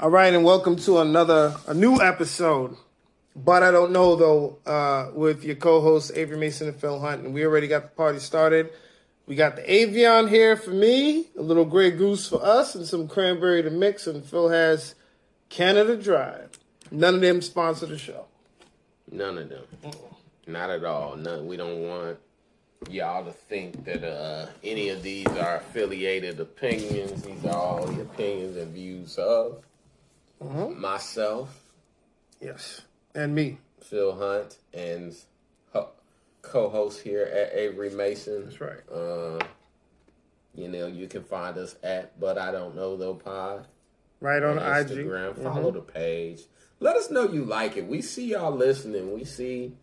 All right, and welcome to another a new episode. But I don't know though, uh, with your co-host Avery Mason and Phil Hunt, and we already got the party started. We got the Avion here for me, a little Grey Goose for us, and some cranberry to mix. And Phil has Canada Dry. None of them sponsor the show. None of them. Not at all. None. We don't want y'all to think that uh, any of these are affiliated opinions. These are all the opinions and views of myself, Yes, and me. Phil Hunt, and ho- co-host here at Avery Mason. That's right. Uh, you know, you can find us at But I Don't Know Though Pod Right on, on IG. Instagram. Mhm. Follow the page. Let us know you like it. We see y'all listening. We see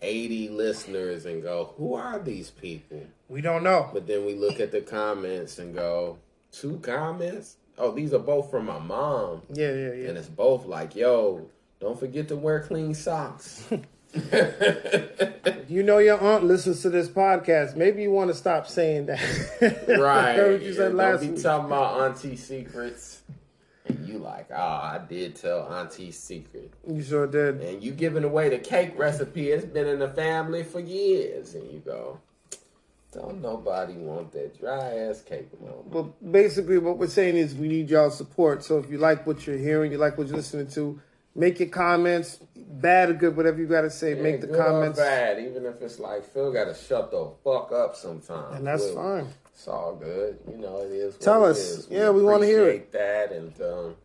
80 listeners and go, who are these people? We don't know. But then we look at the comments and go, two comments? Oh, these are both from my mom. Yeah, yeah, yeah. And it's both like, yo, don't forget to wear clean socks. You know your aunt listens to this podcast. Maybe you want to stop saying that. right. What you said Don't be talking about auntie secrets. And you like, oh, I did tell auntie secret. You sure did. and you giving away the cake recipe. It's been in the family for years, and you go, don't nobody want that dry ass cake, mama. Well, basically, what we're saying is we need y'all support. So if you like what you're hearing, you like what you're listening to, make your comments, bad or good, whatever you got to say. Yeah, make the comments, bad, even if it's like Phil got to shut the fuck up sometimes, and that's fine. It's all good, you know. It is. Tell us. is. Yeah, we wanna hear it. That and um,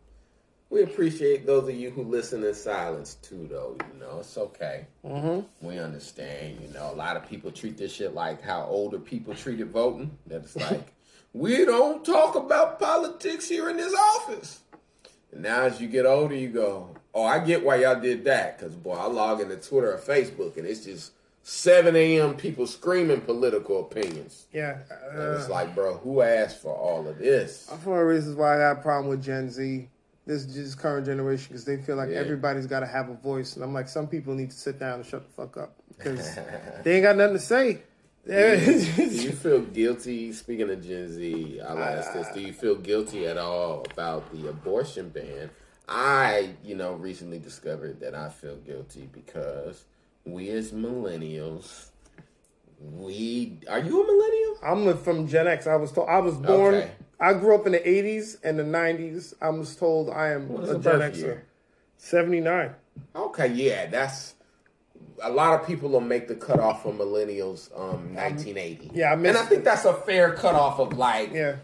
we appreciate those of you who listen in silence too, though. You know, it's okay. Mm-hmm. We understand, you know, a lot of people treat this shit like how older people treated voting. That it's like, we don't talk about politics here in this office. And now as you get older, you go, oh, I get why y'all did that. Because, boy, I log into Twitter or Facebook and it's just 7 a.m. people screaming political opinions. Yeah. And Uh, it's like, bro, who asked for all of this? That's one of the reasons why I got a problem with Gen Z, this this current generation, because they feel like Yeah. everybody's got to have a voice, and I'm like, some people need to sit down and shut the fuck up because they ain't got nothing to say. do you feel guilty? Speaking of Gen Z, I'll ask this: Do you feel guilty at all about the abortion ban? I, you know, recently discovered that I feel guilty because we as millennials, we are you a millennial? I'm from Gen X. I was told I was born. Okay. I grew up in the 80s and the 90s. I was told I am What is a Gen Xer. 79. Okay, yeah, that's a lot of people will make the cutoff for millennials, um, 1980. yeah, I and I think that's a fair cutoff of like, Yeah.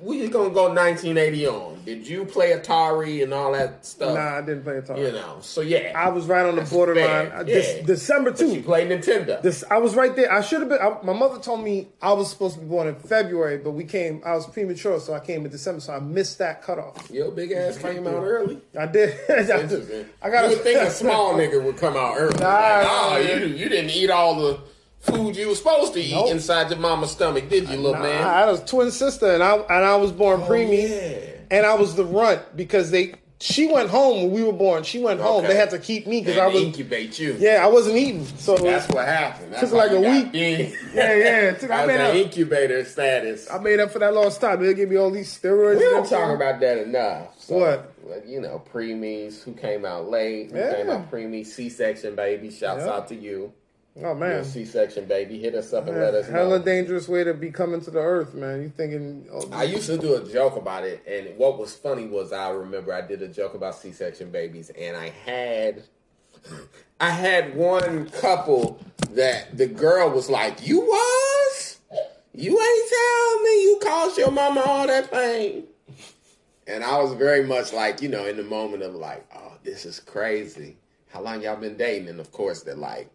we're gonna go 1980 on. Did you play Atari and all that stuff? Nah, I didn't play Atari. You know, so yeah, I was right on the borderline. fair, I- this- yeah. December But you played Nintendo. This I was right there. I should have been. I, my mother told me I was supposed to be born in February, but we came. I was premature, so I came in December. So I missed that cutoff. Your big ass came out early. I did. I, did. I got you would think a small nigga would come out early. Nah, like, nah, oh, you you didn't eat all the food you were supposed to eat Nope. inside your mama's stomach, did you, little I man? I had a twin sister, and I and I was born Oh, preemie, yeah. And I was the runt because they. She went home when we were born. She went home. Okay. They had to keep me because I was. incubate you. Yeah, I wasn't eating. So That's what happened. That's Took like a week. big. yeah, yeah. Took- I made an up. incubator status. I made up for that lost time. They gave me all these steroids. we don't talk about that enough. So, What? like, You know, preemies who came out late, who Yeah. came out preemie, C-section baby. Shouts Yeah. out to you. Oh man, C section baby. Hit us up and let us know. hella know. dangerous way to be coming to the earth, man. You thinking? Oh, I used to do a joke about it, and what was funny was I remember I did a joke about C-section babies, and I had, I had one couple that the girl was like, "You was, you ain't tell me you caused your mama all that pain," and I was very much like, you know, in the moment of like, "Oh, this is crazy. How long y'all been dating?" And of course, they're like.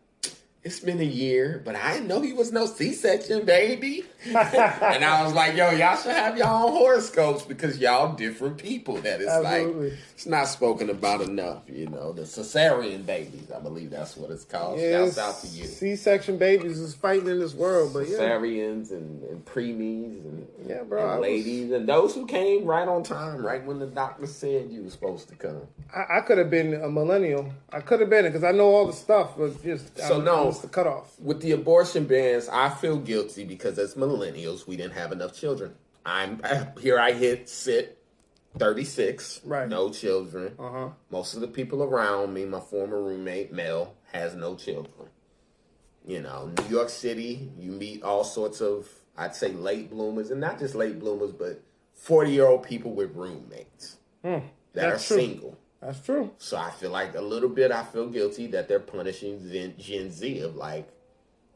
It's been a year, but I didn't know he was no C-section baby. and I was like, yo, y'all should have your own horoscopes because y'all different people. That is Absolutely. like, it's not spoken about enough, you know. The cesarean babies, I believe that's what it's called. yes, Shouts out to you. C-section babies is fighting in this world, but yeah, Cesareans and, and preemies and, Yeah, bro, and was- ladies and those who came right on time, right when the doctor said you were supposed to come. I, I could have been a millennial. I could have been it because I know all the stuff, but just So I, no. The cutoff. With the abortion bans, I feel guilty because as millennials, we didn't have enough children. I'm here. I hit sit 36, Right. no children. Uh huh. Most of the people around me, my former roommate Mel, has no children. You know, New York City, you meet all sorts of, I'd say, late bloomers, and not just late bloomers, but 40 year old people with roommates that that's are true. single. That's true. So I feel like a little bit, I feel guilty that they're punishing Gen, Gen Z of like,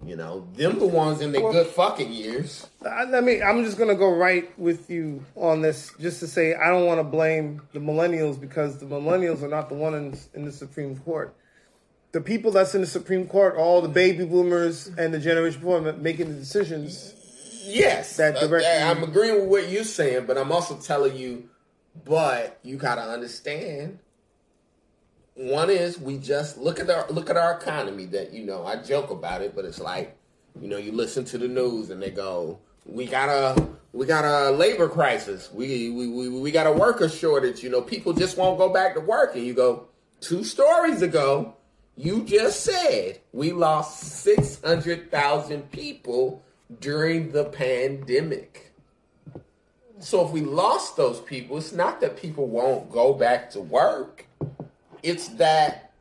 you know, them the ones in their Well- good fucking years. I, I mean, I'm just gonna go right with you on this, just to say I don't want to blame the millennials because the millennials are not the ones in, the Supreme Court. The people that's in the Supreme Court, all the baby boomers and the generation before making the decisions. Yes, That uh, direct- I'm agreeing with what you're saying, but I'm also telling you, but you gotta understand. One is we just look at our look at our economy. That you know, I joke about it, but it's like, you know, you listen to the news and they go, "We got a we got a labor crisis. We we we, we got a worker shortage. You know, people just won't go back to work." And you go, two stories ago, you just said we lost six hundred thousand people during the pandemic. So if we lost those people, it's not that people won't go back to work. It's that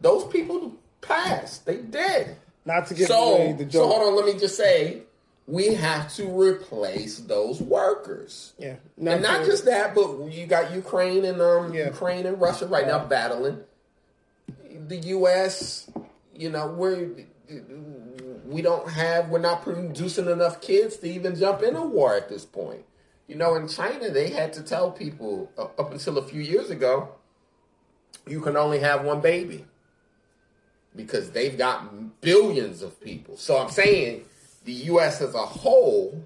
those people passed. They did. Not to give away So, the so hold on, let me just say, we have to replace those workers. Yeah, and not just that, but you got Ukraine and um Yeah. Ukraine and Russia right now battling. The U.S. You know we're we don't have we're not producing enough kids to even jump in a war at this point. You know, in China they had to tell people uh, up until a few years ago, you can only have one baby because they've got billions of people. So I'm saying the U.S. as a whole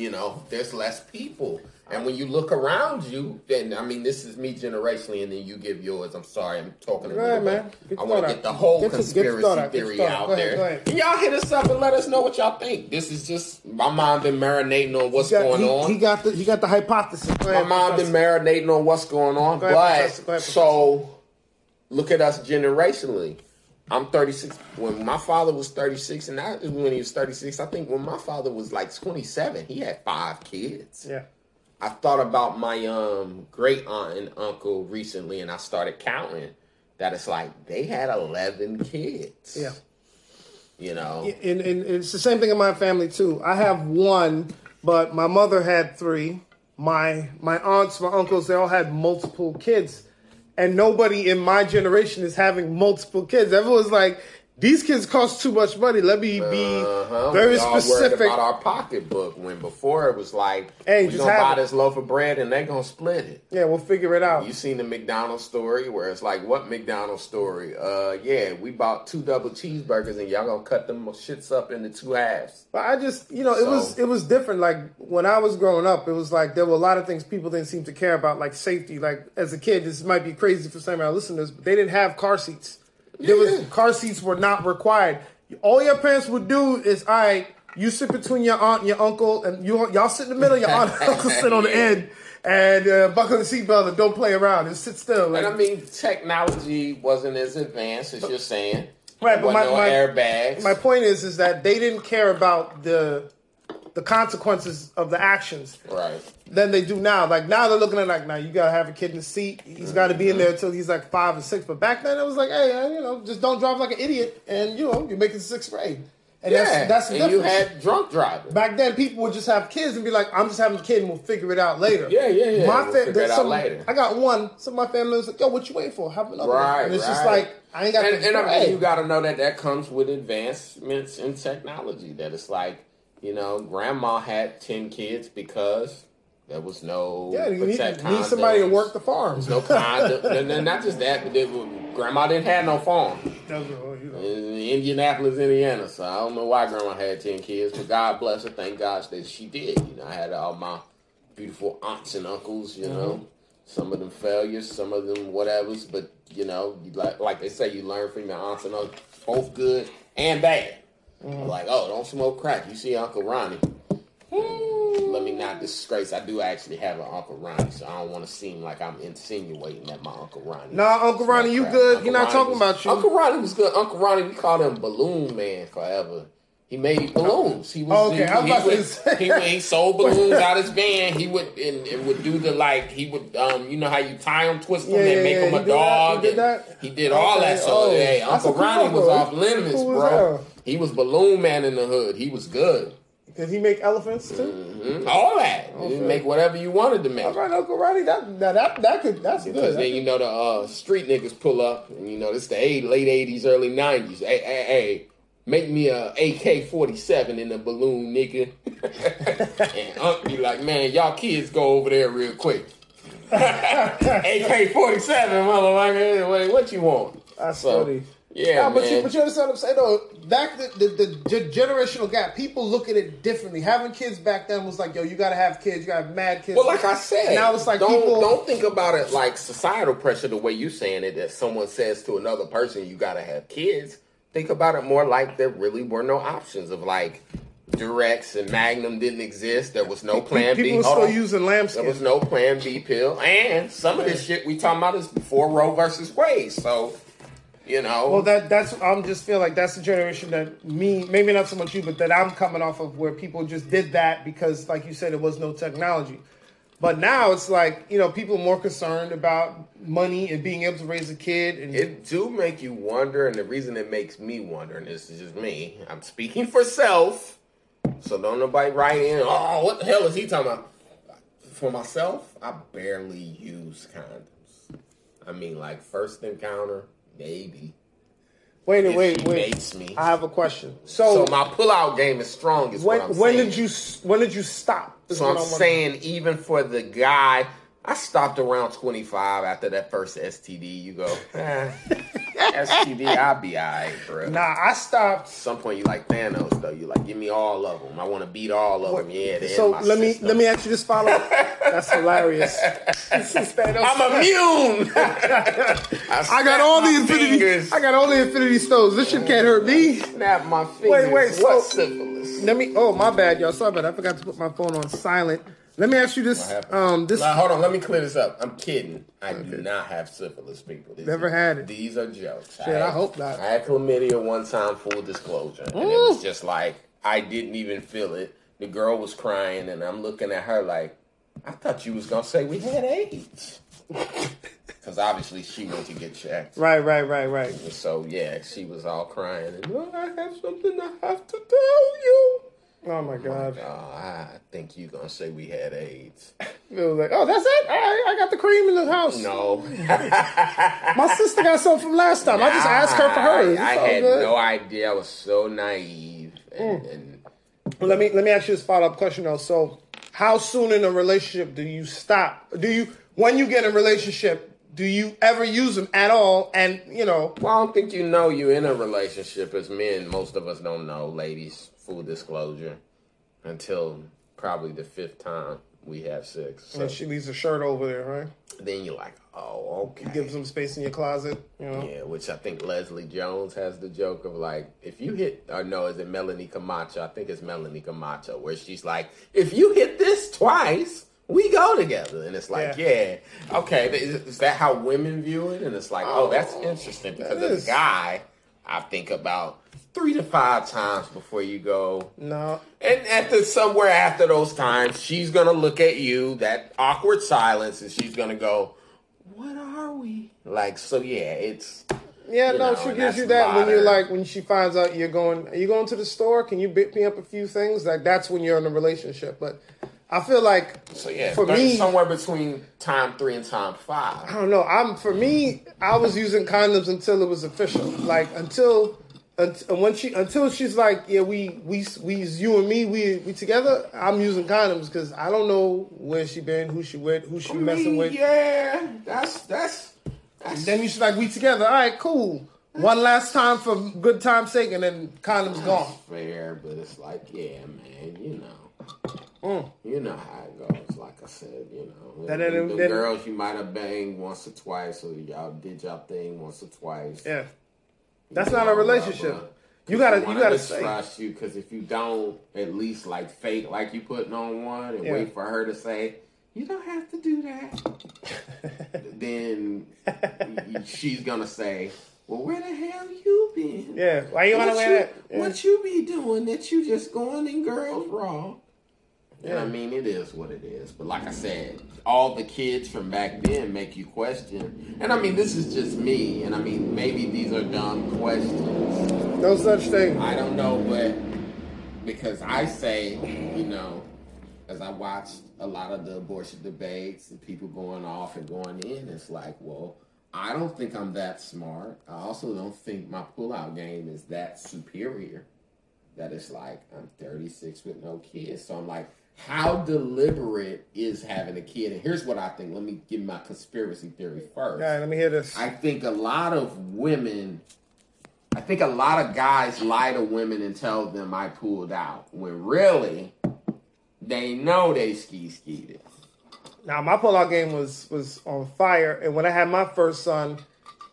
you know, there's less people. And when you look around you, then I mean, this is me generationally, and then you give yours. I'm sorry, I'm talking a ahead, bit. man. Get I want to get the whole Get your- get your conspiracy thought out. Get your theory out. Go ahead, there. ahead. And y'all hit us up and let us know what y'all think. This is just my mind been marinating on what's got, going he, on. he got the he got the hypothesis. Go my ahead, mind been marinating on what's going on. Go ahead, but ahead, so look at us generationally. I'm 36. When my father was 36, and is when he was 36. I think when my father was like 27, he had five kids. Yeah. I thought about my um great aunt and uncle recently, and I started counting. That it's like they had eleven kids. Yeah. You know. and, and it's the same thing in my family too. I have one, but my mother had three. My my aunts, my uncles, they all had multiple kids, and nobody in my generation is having multiple kids. Everyone's like, these kids cost too much money. Let me be Uh-huh. very we all worried specific. about our pocketbook. When before it was like, Hey, we just gonna buy it. this loaf of bread and they gonna split it. yeah, we'll figure it out. You seen the McDonald's story where it's like, what McDonald's story? Uh, yeah, we bought two double cheeseburgers and y'all gonna cut them shits up into two halves. But I just, you know, it was it was different. Like when I was growing up, it was like there were a lot of things people didn't seem to care about, like safety. Like as a kid, this might be crazy for some of our listeners, but they didn't have car seats. There was car seats were not required. All your parents would do is, all right, you sit between your aunt and your uncle, and you y'all sit in the middle. Your aunt and uncle sit on the end, and uh, buckle the seatbelt and don't play around and sit still. Like, And I mean, technology wasn't as advanced as you're saying. Right, but my- no my- airbags. my point is, is that they didn't care about the the consequences of the actions. right. than they do now. Like now they're looking at like now you gotta have a kid in the seat. He's got to be in there until he's like five or six. But back then it was like, hey, uh, you know, just don't drive like an idiot, and you know, you're making sixth grade. And Yeah, that's that's the and you had drunk driving. Back then, people would just have kids and be like, "I'm just having a kid, and we'll figure it out later." Yeah, yeah, yeah. My We'll fa- figure it out some- later. I got one. Some of my family was like, "Yo, what you waiting for? Have another." one." Right, And it's just like I ain't got. and, and I mean, you got to know that that comes with advancements in technology. That it's like, you know, grandma had ten kids because there was no yeah, you need, need somebody to work the farm. no condom. and not just that, but grandma didn't have no farm. That's all, you know. in Indianapolis, Indiana. So I don't know why grandma had ten kids, but God bless her. Thank God that she did. You know, I had all my beautiful aunts and uncles. You know, mm-hmm. some of them failures, some of them whatevers. But you know, like like they say, you learn from your aunts and uncles, both good and bad. Like, oh, don't smoke crack. You see Uncle Ronnie. Let me not disgrace. I do actually have an Uncle Ronnie, so I don't want to seem like I'm insinuating that my Uncle Ronnie. Nah, Uncle Ronnie, you Crap. good. Uncle He not Ronnie talking was- about you. Uncle Ronnie was good. Uncle Ronnie, we called him Balloon Man forever. He made balloons. He was Oh, okay, he, I was he about would, say. he, would- he sold balloons out his van. He would and, and would do the like he would um you know how you tie them, twist them, Yeah, and yeah, make yeah. them a did that? dog. He did that? He did all that. So Oh, hey, Uncle a cool Ronnie was off limits, Cool bro. He was balloon man in the hood. He was good. Did he make elephants too? Mhm. All that. You make whatever you wanted to make. All right, Uncle Ronnie, that that that, could that's Because good. then you know the uh, street niggas pull up, and you know this the eight, late eighties, early nineties. Hey, hey, hey, make me a AK forty seven in a balloon, nigga. and Unc be like, man, y'all kids go over there real quick. AK forty seven, motherfucker. What, what you want? That's So, funny. Yeah, Nah, but man. you but you understand what I'm saying though. Back the, the the ge- generational gap, people look at it differently. Having kids back then was like, yo, you gotta have kids, you gotta have mad kids. Well, like I said, now it's like don't people don't think about it like societal pressure the way you're saying it. That someone says to another person, "You got to have kids." Think about it more like there really were no options of like Durex and Magnum didn't exist. There was no Plan people B. were Hold still on. using There was no Plan B pill, and some of this shit we talking about is before Roe versus Wade. So, you know, Well, that that's I'm just feel like that's the generation that me maybe not so much you, but that I'm coming off of where people just did that because, like you said, there was no technology. But now it's like you know people are more concerned about money and being able to raise a kid. And It do make you wonder, and the reason it makes me wonder, and this is just me, I'm speaking for self, so don't nobody write in, oh, what the hell is he talking about? For myself, I barely use condoms. I mean, like, first encounter, maybe. wait, If wait, wait. makes me. I have a question. So So, my pull-out game is strong, is when what I'm when saying. did you when did you stop? is So I'm saying, even for the guy, I stopped around 25 after that first STD. You go, eh, STD, I'll be alright, bro. Nah, I stopped. At some point, you like Thanos, though. You like, give me all of them. I want to beat all of them. Yeah, So let me system. let me ask you this follow. That's hilarious. This is Thanos. I'm immune. I got all the infinity. Fingers. I got all the infinity stones. This shit can't hurt me. Snap my fingers. wait, wait, so- what syphilis? Let me. Oh, my bad, y'all. Sorry about that. I forgot to put my phone on silent. Let me ask you this. Um, this. Now, hold on. Let me clear this up. I'm kidding. I do not have syphilis, people. This Never is- had it. These are jokes. Shit, I hope not. I had chlamydia one time, full disclosure. And it was just like, I didn't even feel it. The girl was crying, and I'm looking at her like, I thought you was going to say we had AIDS. Because obviously she went to get checked. Right, right, right, right. And so, yeah, she was all crying. And, oh, I have something I have to tell you. Oh my oh, god. Oh, I think you're going to say we had AIDS. It was like, oh, that's it. All right, I got the cream in the house. No. My sister got some from last time. I just asked her for hers. I, I had good. no idea. I was so naive. And, mm. and Well, let me let me ask you this follow up question though. So, how soon in a relationship do you stop? Do you when you get in a relationship? Do you ever use them at all? And you know, well, I don't think you know you're in a relationship as men. Most of us don't know, ladies. Full disclosure, until probably the fifth time we have sex. So and she leaves a shirt over there, right? then you're like, oh, okay. Give some space in your closet. You know. Yeah, which I think Leslie Jones has the joke of like, if you hit, or no, is it Melanie Comarcho? I think it's Melanie Comarcho, where she's like, if you hit this twice, we go together. And it's like, yeah, okay, is, is that how women view it? And it's like, oh, that's oh, interesting because that as a guy, I think about three to five times before you go. No. And after somewhere after those times, she's gonna look at you, that awkward silence, and she's gonna go, "What are we?" Like, so yeah, it's Yeah, no, know, she gives you that when you're like when she finds out you're going. Are you going to the store? Can you bit me up a few things? Like that's when you're in a relationship. But I feel like so yeah, for me, somewhere between time three and time five. I don't know. I'm for me. I was using condoms until it was official. Like until, until when she until she's like, yeah, we we we you and me we we together. I'm using condoms because I don't know where she been, who she with, who she messing with. Yeah, that's that's. that's Then you should like we together. All right, cool. One last time for good time's sake, and then condoms gone. fair, but it's like, yeah, man, you know. Mm. You know how it goes. Like I said, you know, That- the, that- the that- girls you might have banged once or twice, or y'all did y'all thing once or twice. Yeah, that's not a relationship. You gotta you gotta say. trust you because if you don't, at least like fake, like you putting on one, and Yeah. wait for her to say, "You don't have to do that," then she's gonna say, "Well, where the hell you been? Yeah, why you want to What wear you- that? Yeah. What you be doing that you just going in girls raw? And Yeah. I mean, it is what it is. But like I said, all the kids from back then make you question. And I mean, this is just me. And I mean, maybe these are dumb questions. No such thing. I don't know, but because I say, you know, as I watched a lot of the abortion debates and people going off and going in, it's like, well, I don't think I'm that smart. I also don't think my pullout game is that superior. That it's like I'm 36 with no kids. So I'm like, how deliberate is having a kid? And here's what I think. Let me give my conspiracy theory first. All right, let me hear this. I think a lot of women, I think a lot of guys lie to women and tell them I pulled out when really they know they ski skied it. Now my pullout game was was on fire, and when I had my first son,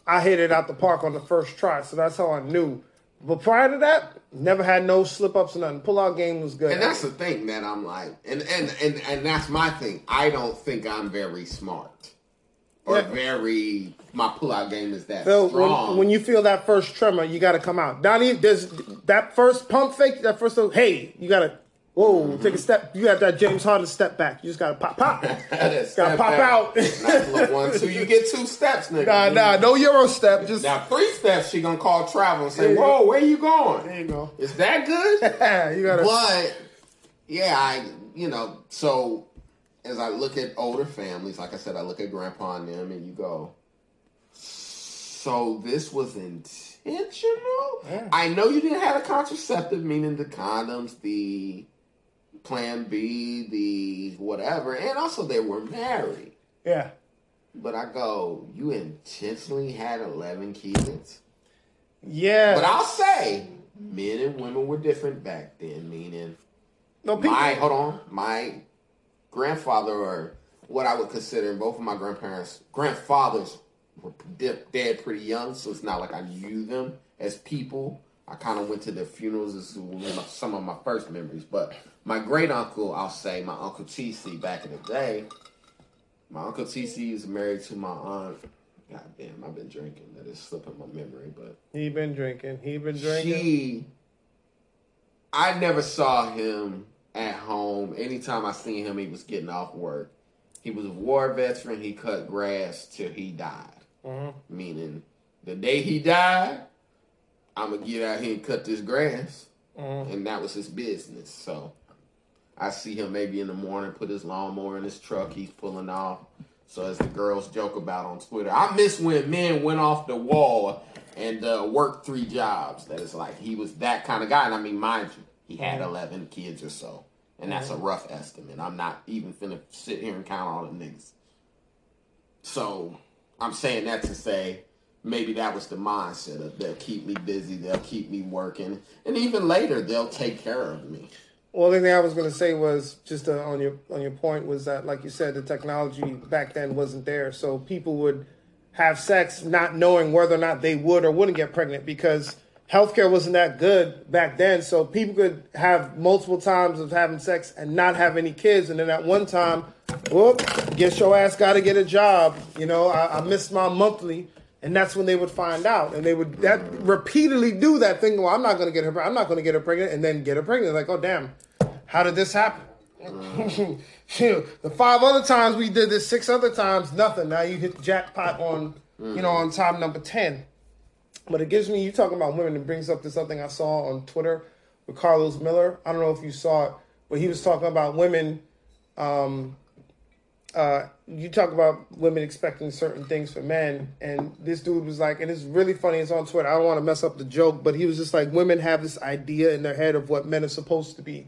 I hit it out the park on the first try. So that's how I knew. But prior to that, never had no slip ups or nothing. Pull out game was good. And that's the thing that I'm like, and and and and that's my thing. I don't think I'm very smart or Yeah. very. My pull out game is that Phil, strong. when, when you feel that first tremor, you got to come out. Donnie, there's that first pump fake, that first, hey, you got to, whoa, take a step. You have that James Harden step back. You just got to pop, pop. That Gotta pop back. out. Nice one, two. You get two steps, nigga. nah, nah, no Euro step. Just, Now three steps, she gonna call travel and say, "Whoa, where you going? there you go. Is that good?" Yeah, you got to, But yeah, I you know, so as I look at older families, like I said, I look at grandpa and them and you go, So this was intentional? Yeah. I know you didn't have a contraceptive, meaning the condoms, the plan B, the whatever, and also they were married. yeah. But I go, you intentionally had eleven kids? Yeah. But I'll say men and women were different back then, meaning no, people, my hold on, my grandfather or what I would consider both of my grandparents, grandfathers were dead pretty young, so it's not like I knew them as people. I kind of went to their funerals of my- some of my first memories. But my great uncle, I'll say, my uncle TC back in the day, my uncle TC is married to my aunt. God damn, I've been drinking. That is slipping my memory, but he been drinking. He been drinking. she, I never saw him at home. Anytime I seen him, he was getting off work. He was a war veteran. He cut grass till he died. Mhm. Meaning, the day he died, I'm gonna get out here and cut this grass, Mhm. and that was his business. So, I see him maybe in the morning, put his lawnmower in his truck. He's pulling off. So as the girls joke about on Twitter, I miss when men went off the wall and uh, worked three jobs. That is like he was that kind of guy. And I mean, mind you, he had eleven kids or so, and that's a rough estimate. I'm not even finna sit here and count all the niggas. So I'm saying that to say maybe that was the mindset of they'll keep me busy, they'll keep me working, and even later they'll take care of me. Well, the thing I was going to say was just uh, on your on your point was that, like you said, the technology back then wasn't there, so people would have sex not knowing whether or not they would or wouldn't get pregnant because healthcare wasn't that good back then. So people could have multiple times of having sex and not have any kids, and then at one time, whoop, guess your ass got to get a job. You know, I, I missed my monthly. And that's when they would find out, and they would that repeatedly do that thing. Well, I'm not going to get her. I'm not going to get her pregnant, and then get her pregnant. Like, oh damn, how did this happen? the five other times we did this, six other times, nothing. Now you hit the jackpot on, you know, on time number ten. But it gives me you talking about women. It brings up this other thing I saw on Twitter with Carlos Miller. I don't know if you saw it, but he was talking about women. Um, uh, you talk about women expecting certain things for men, and this dude was like, and it's really funny. It's on Twitter. I don't want to mess up the joke, but he was just like, women have this idea in their head of what men are supposed to be,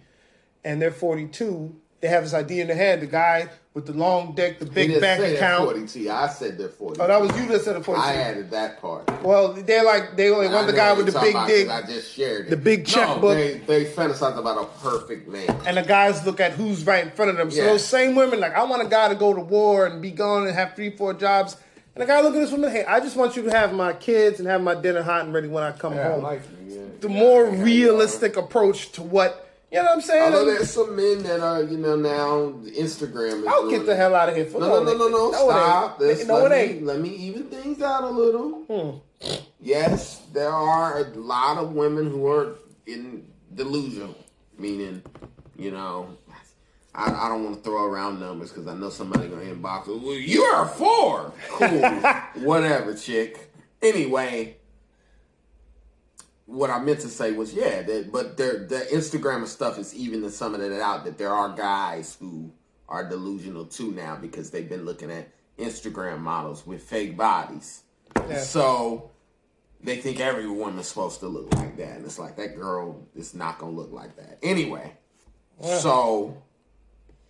and they're 42. They have this idea in their head. The guy with the long dick, the big bank account. That 42. I said they're 40. Oh, that was you that said it 42. I added that part. Well, they're like they only want the guy with the big dick, talking about 'cause I just shared it. the big checkbook. No, they, they fantasize about a perfect man. and the guys look at who's right in front of them. So Yeah. those same women, like, I want a guy to go to war and be gone and have three, four jobs. And the guy look at this woman, hey, I just want you to have my kids and have my dinner hot and ready when I come home. you. Yeah. the more realistic approach to what you know what I'm saying. Although there's some men that are, you know, now Instagram is I'll get the hell out of here. No, no, no, no, no. Stop. No, This, it ain't. No, let it me. Let me even things out a little. Hmm. yes, there are a lot of women who are in delusional, meaning, you know, I, I don't want to throw around numbers because I know somebody gonna inbox. Well, you're a four. Cool, whatever, chick. Anyway, what I meant to say was, yeah, that, but their the Instagram and stuff is even some of that out that there are guys who are delusional too now because they've been looking at Instagram models with fake bodies. Yeah. So they think every woman's supposed to look like that. And it's like that girl is not gonna look like that. Anyway. Yeah. So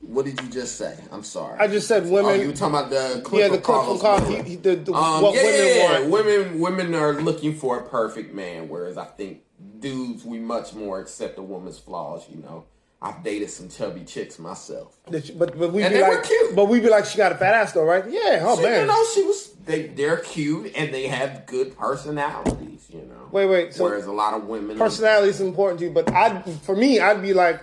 what did you just say? I'm sorry. I just said women. Oh, you were talking about the clip yeah, the clip from Carlos. He, he, the, the, um, what yeah, women want. Women, women are looking for a perfect man, whereas I think dudes we much more accept a woman's flaws. You know, I've dated some chubby chicks myself. But but we be like, cute. But we be like, she got a fat ass though, right? Yeah. Oh she, man. You know, she was. They they're cute and they have good personalities. You know. Wait, wait. So whereas a lot of women, personality is important to you. But I, for me, I'd be like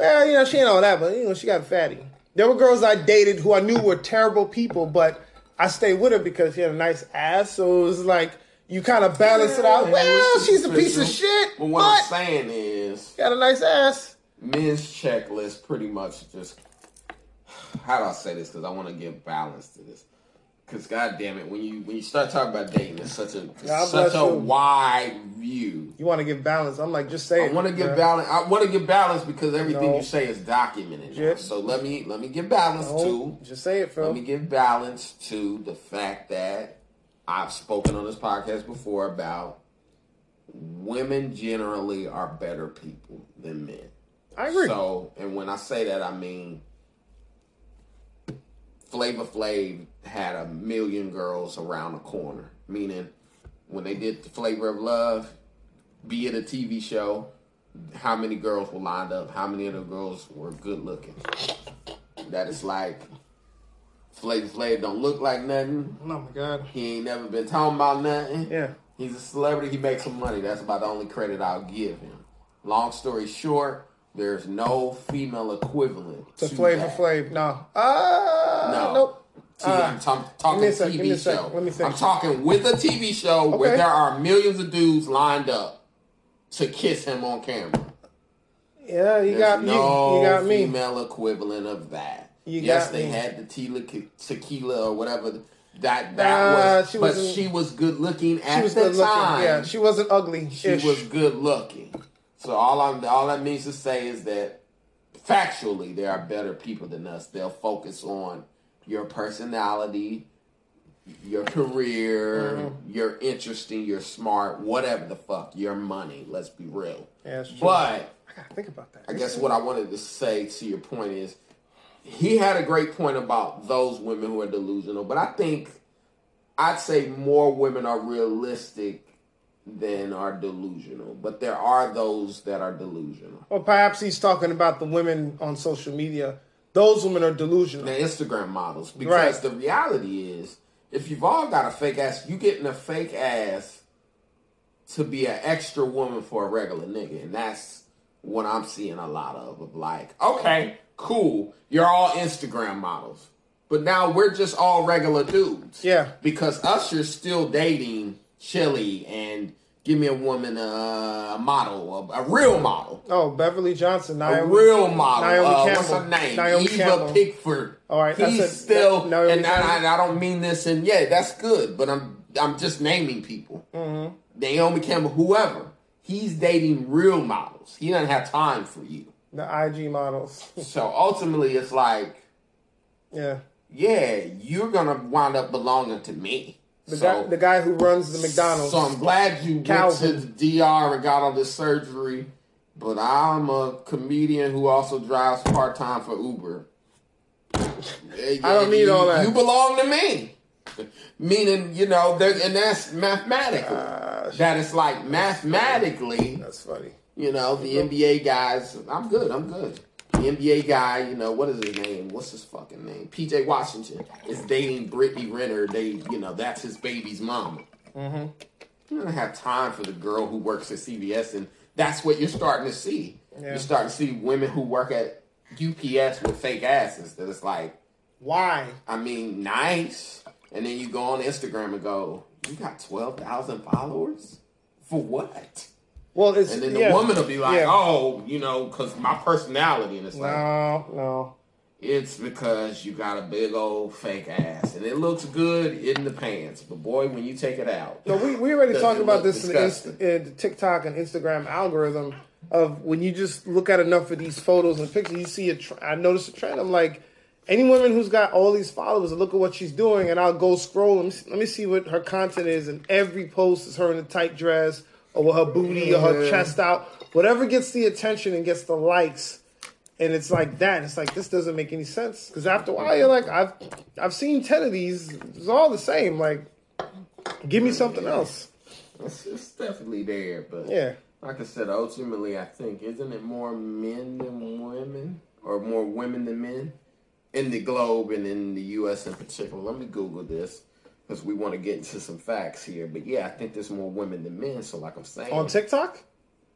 well, you know, she ain't all that, but you know, she got a fatty. There were girls I dated who I knew were terrible people, but I stayed with her because she had a nice ass. So it was like you kind of balance yeah, it out. Well, she's a piece of shit. But what but I'm saying is, got a nice ass. Men's checklist pretty much just. How do I say this? Because I want to give balance to this. Because God damn it, when you when you start talking about dating, it's such a it's such a you. wide view. You want to give balance? I'm like, just say I want to give balance. I want to give balance because everything no. you say is documented. So let me let me give balance no, to. Just say it, Phil. Let me give balance to the fact that I've spoken on this podcast before about women generally are better people than men. I agree. So, and when I say that, I mean Flavor Flav had a million girls around the corner. Meaning, when they did the Flavor of Love, be it a TV show, how many girls were lined up? How many of the girls were good looking? That is like Flavor Flav don't look like nothing. Oh my god. He ain't never been talking about nothing. Yeah. He's a celebrity. He makes some money. That's about the only credit I'll give him. Long story short, there's no female equivalent to, to Flavor Flav. No. Uh, no. Nope. Uh, I'm talking TV show. Let me think. I'm talking with a TV show okay. where there are millions of dudes lined up to kiss him on camera. Yeah, you There's got no you, you got me. Female equivalent of that. You yes, they me. had the tequila, tequila or whatever. That that uh, was, she but she was good looking at the time. Yeah, she wasn't ugly. She was good looking. So all I'm all that means to say is that factually there are better people than us. They'll focus on your personality, your career, mm-hmm. you're interesting, you're smart, whatever the fuck, your money. Let's be real. Yeah, but I gotta think about that. I guess what I wanted to say to your point is he had a great point about those women who are delusional, but I think I'd say more women are realistic than are delusional. But there are those that are delusional. Or perhaps he's talking about the women on social media. Those women are delusional. The Instagram models. Because right. the reality is, if you've all got a fake ass, you getting a fake ass to be an extra woman for a regular nigga. And that's what I'm seeing a lot of. Of like, okay, cool. You're all Instagram models. But now we're just all regular dudes. Yeah. Because Usher's still dating Chilli and give me a woman, uh, a model, a, a, real model. Oh, Beverly Johnson, Naomi, a real model. Naomi uh, Campbell. What's her name? Naomi Eva Campbell. Pickford. All right, he's said, still, that, and I, I, don't mean this, and yeah, that's good, but I'm I'm just naming people. Mm-hmm. Naomi Campbell, whoever. He's dating real models. He doesn't have time for you. The IG models. so ultimately, it's like, yeah, yeah, you're gonna wind up belonging to me. The so, guy, the guy who runs the McDonald's. So I'm glad you Calvin. went to the DR and got all this surgery. But I'm a comedian who also drives part time for Uber. I don't need you, all that. You belong to me. Meaning, you know, and that's mathematically. Uh, that is like mathematically. That's funny. You know, the NBA guys. I'm good. I'm good NBA guy, you know, what is his name? What's his fucking name? PJ Washington is dating Brittany Renner. They, you know, that's his baby's mom. Mm-hmm. You don't have time for the girl who works at CVS, and that's what you're starting to see. Yeah. You're starting to see women who work at UPS with fake asses. That it's like, why? I mean, nice. And then you go on Instagram and go, You got twelve thousand followers for what? Well, it's And then the yeah. woman will be like, Yeah. "Oh, you know, because my personality," and it's like, No, no. It's because you got a big old fake ass, and it looks good in the pants. But boy, when you take it out, No, we, we already talked about this in disgusting? in TikTok and Instagram algorithm of when you just look at enough of these photos and pictures, you see a. Tr- I notice a trend. I'm like, any woman who's got all these followers, look at what she's doing, and I'll go scroll. Let me see, let me see what her content is, and every post is her in a tight dress or with her booty or her chest out, whatever gets the attention and gets the likes. And it's like that. And it's like this doesn't make any sense because after a while you're like, I've I've seen ten of these. It's all the same. Like, give me something else. it's, it's definitely there. But Yeah. like I said, ultimately, I think isn't it more men than women, or more women than men in the globe and in the U.S. in particular? Let me Google this because we want to get into some facts here. But yeah, I think there's more women than men. So, like I'm saying, On TikTok?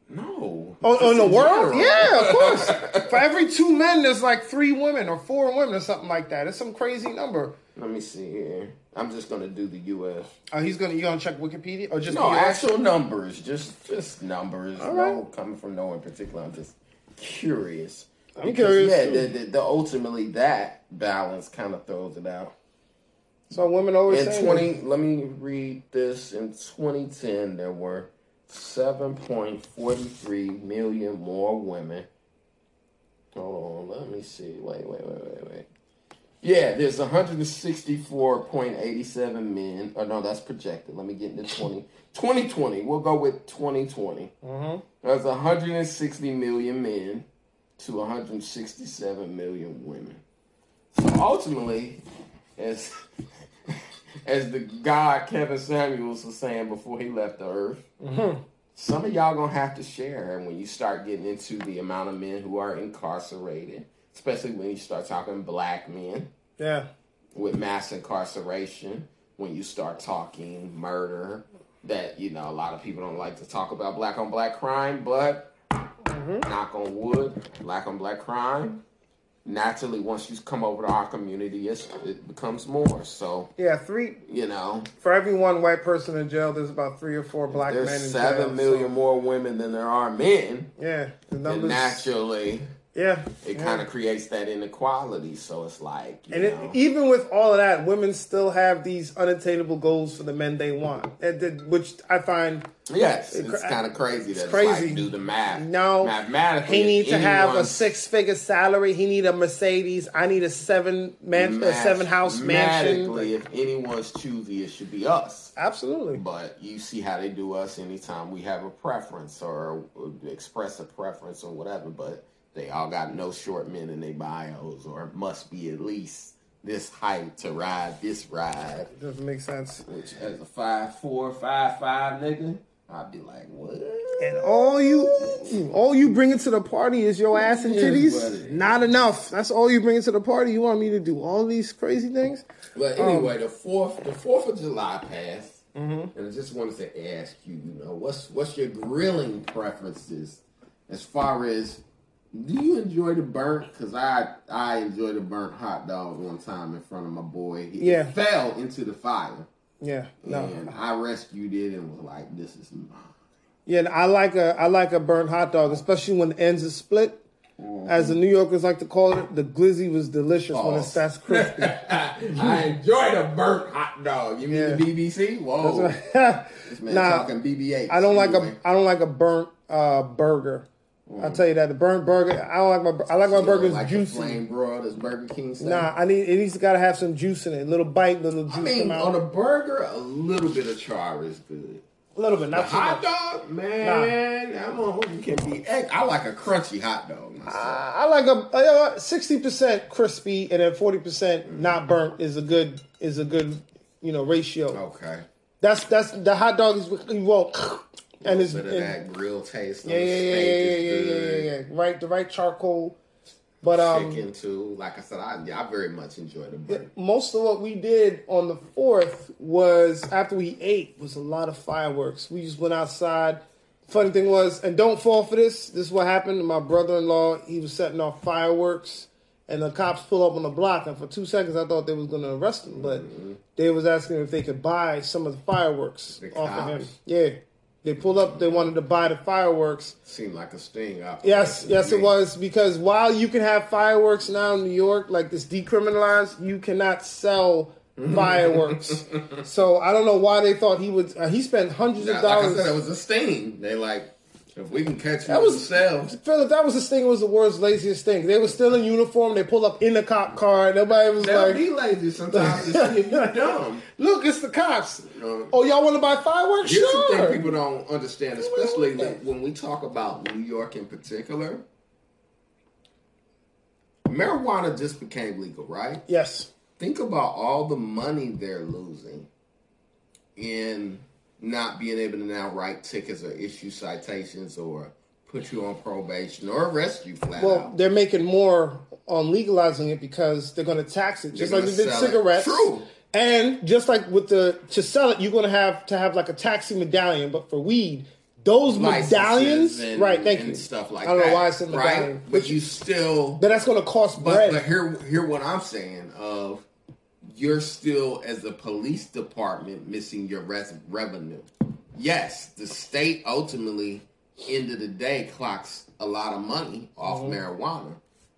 no, Oh, Just oh in the world? general. Yeah, of course. For every two men, there's like three women or four women or something like that. It's some crazy number. Let me see here. I'm just gonna do the U.S. Oh, he's gonna you gonna check Wikipedia or just No, actual numbers, just just numbers. All No coming from no in particular. I'm just curious. I'm curious, Yeah, too. the, the, the ultimately that balance kind of throws it out. So women always In twenty, let me read this. In 2010, there were 7.43 million more women. Hold on, let me see. Wait, wait, wait, wait, wait. Yeah, there's 164.87 men. Oh no, that's projected. Let me get into 20. 2020. We'll go with 2020. Mhm. There's 160 million men to 167 million women. So ultimately, as as the God Kevin Samuels was saying before he left the earth, mm-hmm. some of y'all gonna have to share when you start getting into the amount of men who are incarcerated, especially when you start talking black men Yeah. with mass incarceration, when you start talking murder, that you know a lot of people don't like to talk about black on black crime, but mm-hmm. knock on wood, black on black crime. Naturally, once you come over to our community, it's, it becomes more. So Yeah, three you know, for every one white person in jail, there's about three or four black men there's in seven jail. million so- more women than there are men, yeah, the numbers. naturally, yeah, it yeah. kind of creates that inequality. So it's like, you And it, even with all of that, women still have these unattainable goals for the men they want, which I find yes, it- it's kind of crazy. That it's crazy. Like, do the math. No, mathematically, he needs to have a six figure salary. He need a Mercedes. I need a seven man, a seven house mansion. mathematically, If anyone's choosy, it should be us. Absolutely. But you see how they do us anytime we have a preference or express a preference or whatever. But they all got no short men in their bios or must be at least this height to ride this ride. Doesn't make sense. Which as a five four, five five nigga, I'd be like, what? And all you, all you bringing to the party is your ass and It is what it titties. Not enough. That's all you bringing to the party. You want me to do all these crazy things? But Um, anyway, the fourth the Fourth of July passed, Mm-hmm. and I just wanted to ask you, you know, what's what's your grilling preferences as far as do you enjoy the burnt? Because I I enjoyed the burnt hot dog one time in front of my boy. He Yeah. fell into the fire, Yeah. No. and I rescued it and was like, "This is mine." Yeah, and I like a I like a burnt hot dog, especially when the ends are split. As the New Yorkers like to call it, the glizzy was delicious when it's that's crispy. I enjoyed a burnt hot dog. You mean Yeah. the BBC? Whoa, this man Nah, talking BB-8. I don't like a I don't like a burnt uh, burger. I'll tell you that the burnt burger. I don't like my I like my You burgers like the juicy. flame broiled as Burger King style. Nah, I need it needs to gotta have some juice in it. Little bite, little juice I mean, on a burger, a little bit of char is good. a little bit, The not too hot much. dog, man, I'm on, you can be. egg- I like a crunchy hot dog. Myself. I like a uh, sixty percent crispy and then forty percent mm. not burnt is a good is a good you know ratio. okay, That's that's the hot dog is you want and it's bit of that grill taste. yeah yeah yeah yeah yeah yeah yeah yeah right the right charcoal. But um, Chicken too. Like I said, I, I very much enjoy the burger. most of what we did on the fourth was after we ate was a lot of fireworks. We just went outside. Funny thing was, and don't fall for this. This is what happened. My brother-in-law, he was setting off fireworks, and the cops pull up on the block, and for two seconds I thought they was gonna arrest him, but they was asking if they could buy some of the fireworks The off of him. Yeah, they pulled up. They wanted to buy the fireworks. Seemed like a sting. operation Yes, yes, it was because while you can have fireworks now in New York, like this decriminalized, you cannot sell fireworks. so I don't know why they thought he would. Uh, he spent hundreds Now, of like I dollars. said, it was a sting. They like, if we can catch That was- themselves. Philip, that was the thing. Was the world's laziest thing. They were still in uniform. They pulled up in the cop car. Nobody was They'll like, be lazy sometimes to see if you're dumb. "Look, it's the cops." Um, Oh, y'all want to buy fireworks? Here's the Sure. thing people don't understand, especially when we talk about New York in particular. Marijuana just became legal, right? Yes. Think about all the money they're losing in not being able to now write tickets or issue citations or put you on probation or arrest you flat Well, out. they're making more on legalizing it because they're going to tax it, just They're like they gonna did sell it. cigarettes. True. And just like with the to sell it, you're going to have to have like a taxi medallion, but for weed, those Licenses medallions, and, right? Thank and you. Stuff like I don't that. know why I said right? medallion, But you still but that's going to cost But, bread. but hear hear what I'm saying. Of you're still as a police department missing your res- revenue. Yes, the state ultimately, end of the day, clocks a lot of money off Mm-hmm. marijuana.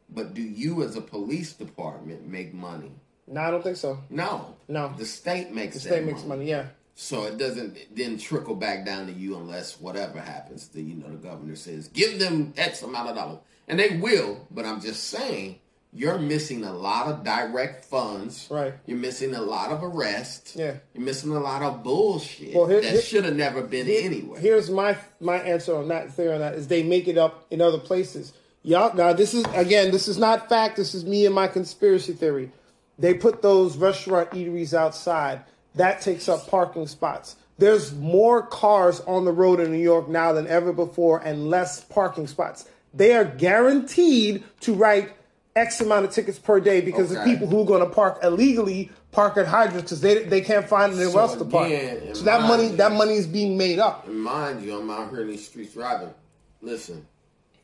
But do you, as a police department, make money? no, I don't think so. No, No. The state makes The state makes money. Yeah. so it doesn't then trickle back down to you unless whatever happens. The you know the governor says give them X amount of dollars, and they will. But I'm just saying you're missing a lot of direct funds. Right. You're missing a lot of arrests. Yeah. You're missing a lot of bullshit Well, here- that should have never been anywhere. Here's my my answer on that theory on that is they make it up in other places. Y'all now this is again this is not fact. This is me and my conspiracy theory. They put those restaurant eateries outside. That takes up parking spots. There's more cars on the road in New York now than ever before, and less parking spots. They are guaranteed to write X amount of tickets per day because the people who are going to park illegally park at hydrants because they they can't find anywhere So else to park. again, So that money that money is being made up. And mind you, I'm out here in these streets driving. Listen,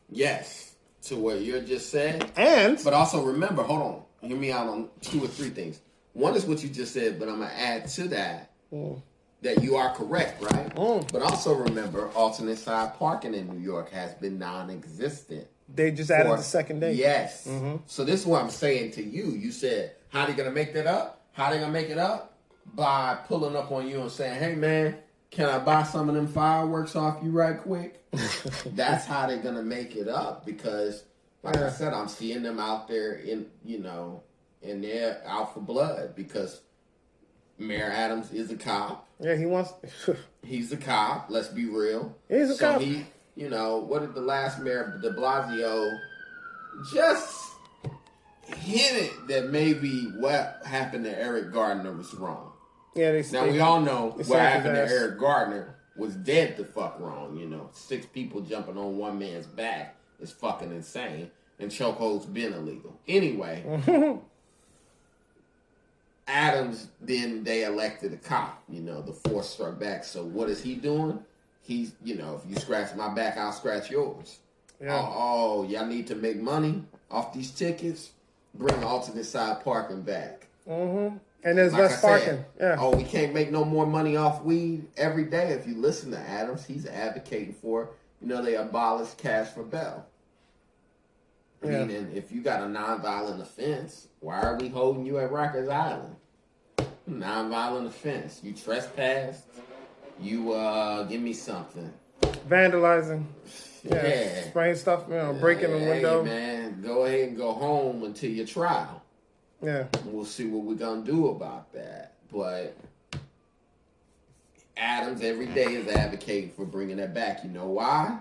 yes, to what you're just saying. And But also remember, hold on, hear me out on two or three things. One is what you just said, but I'm gonna add to that mm. that you are correct, right? Mm. But also remember, alternate side parking in New York has been non-existent. They just added for- the second day. Yes. Mm-hmm. So this is what I'm saying to you. You said, how they gonna make that up? How they gonna make it up? By pulling up on you and saying, hey man, can I buy some of them fireworks off you right quick? That's how they're gonna make it up because like I said, I'm seeing them out there in you know, and they're out for blood because Mayor Adams is a cop. Yeah, he wants. He's a cop. Let's be real. He's a so cop. He, you know, what did the last mayor, De Blasio, just hinted that maybe what happened to Eric Garner was wrong. yeah, they. Said. Now they- we all know what happened to. Eric Garner was dead the fuck wrong. You know, six people jumping on one man's back is fucking insane, and chokeholds been illegal. Anyway, Adams then they elected a cop. You know, the force struck back. So what is he doing? He's you know, if you scratch my back, I'll scratch yours. Yeah. Oh, oh, y'all need to make money off these tickets. Bring alternate side parking back. Mm-hmm. And there's Like less parking. said, Yeah. Oh, we can't make no more money off weed every day. If you listen to Adams, he's advocating for, you know, they abolish cash for bail. Yeah. Meaning, if you got a nonviolent offense, why are we holding you at Rikers Island? Nonviolent offense. You trespassed. You uh, give me something. Vandalizing. Yeah. Yeah. Spraying stuff. You know, breaking the Hey, window. man, go ahead and go home until your trial. Yeah. We'll see what we're gonna do about that. But Adams every day is advocating for bringing that back. You know why?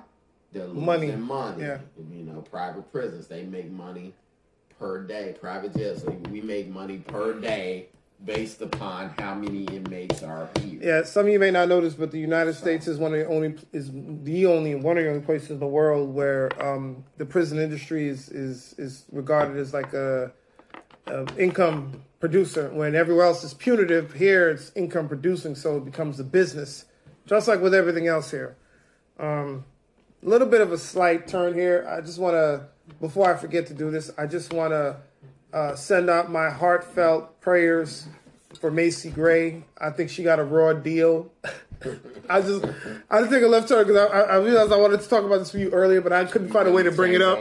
They're losing Money. money. Yeah. You know, private prisons they make money per day. Private jails, we make money per day based upon how many inmates are here. Yeah, some of you may not notice, but the United States is one of the only is the only one of the only places in the world where um, the prison industry is is is regarded as like a, a income producer. When everywhere else is punitive, here it's income producing, so it becomes a business, just like with everything else here. Um, a little bit of a slight turn here. I just want to, before I forget to do this, I just want to uh, send out my heartfelt prayers for Macy Gray. I think she got a raw deal. I just, I just think I left her because I, I realized I wanted to talk about this with you earlier, but I couldn't find a way to bring it up.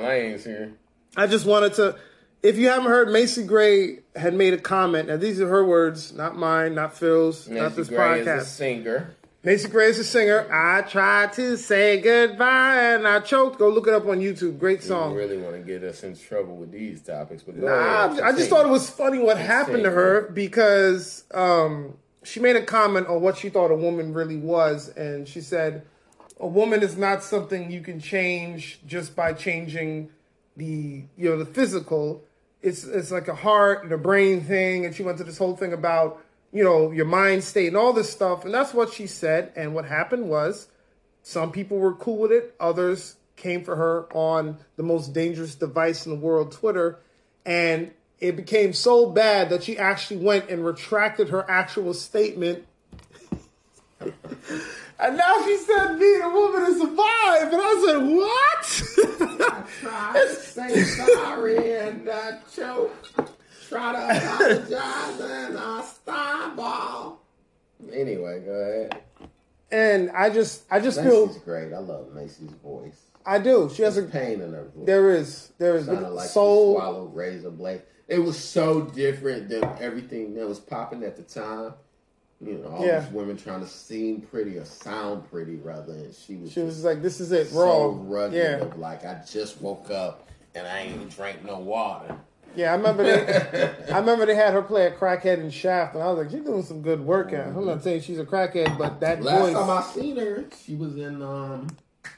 I just wanted to. If you haven't heard, Macy Gray had made a comment. Now these are her words, not mine, not Phil's, not this Gray podcast. singer. Macy Gray is a singer. I tried to say goodbye and I choked. Go look it up on YouTube. Great You song. really want to get us in trouble with these topics, but Nah, ahead, I just thought it was funny what happened to Continue. her because um, she made a comment on what she thought a woman really was, and she said, "A woman is not something you can change just by changing the you know the physical. It's it's like a heart and a brain thing." And she went to this whole thing about you know your mind state and all this stuff, and that's what she said. And what happened was, some people were cool with it, others came for her on the most dangerous device in the world, Twitter, and it became so bad that she actually went and retracted her actual statement. and now she said being a woman is a vibe, and I said, "What?" Try to say sorry and I choke. Try to apologize and I stumble. Anyway, go ahead. and I just, I just feel, Macy's great. I love Macy's voice. I do. She has a, pain in her voice. there is, there is Sounded like she soul. swallowed razor blade. It was so different than everything that was popping at the time. You know, all Yeah. these women trying to seem pretty or sound pretty rather and she was She was just like, "This is it, so raw." rugged Yeah, of like I just woke up and I ain't even drank no water. Yeah. I remember they, I remember they had her play a crackhead in Shaft, and I was like, "She's doing some good work." out. I'm not saying she's a crackhead, but that Last voice. time I seen her, she was in um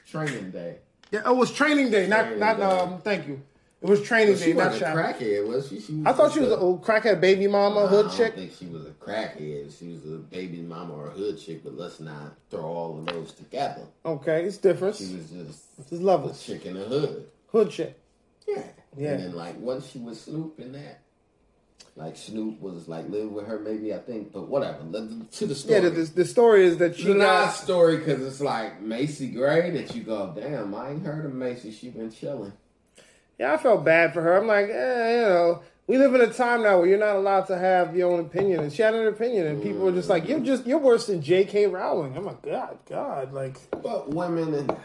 training day. Yeah, oh, it was training day, not Training not day. um. Thank you. It was training She day, not a Shaft. crackhead, was she? she was I thought she just was an old crackhead baby mama, hood I chick. think she was a crackhead. She was a baby mama or a hood chick, but let's not throw all of those together. Okay, it's different. She was just It's a levels. chick in the hood. Hood chick. Yeah. Yeah. And then like wasn't she with Snoop in that? Like Snoop was like living with her, maybe I think, but whatever. To the story. Yeah, the, the, story is that she got. story because it's like Macy Gray that you go, damn, I ain't heard of Macy. She been chilling. Yeah, I felt bad for her. I'm like, eh, you know, we live in a time now where you're not allowed to have your own opinion, and she had an opinion, and people were just like, "You're just you're worse than J.K. Rowling." I'm like, God, God, like, But women and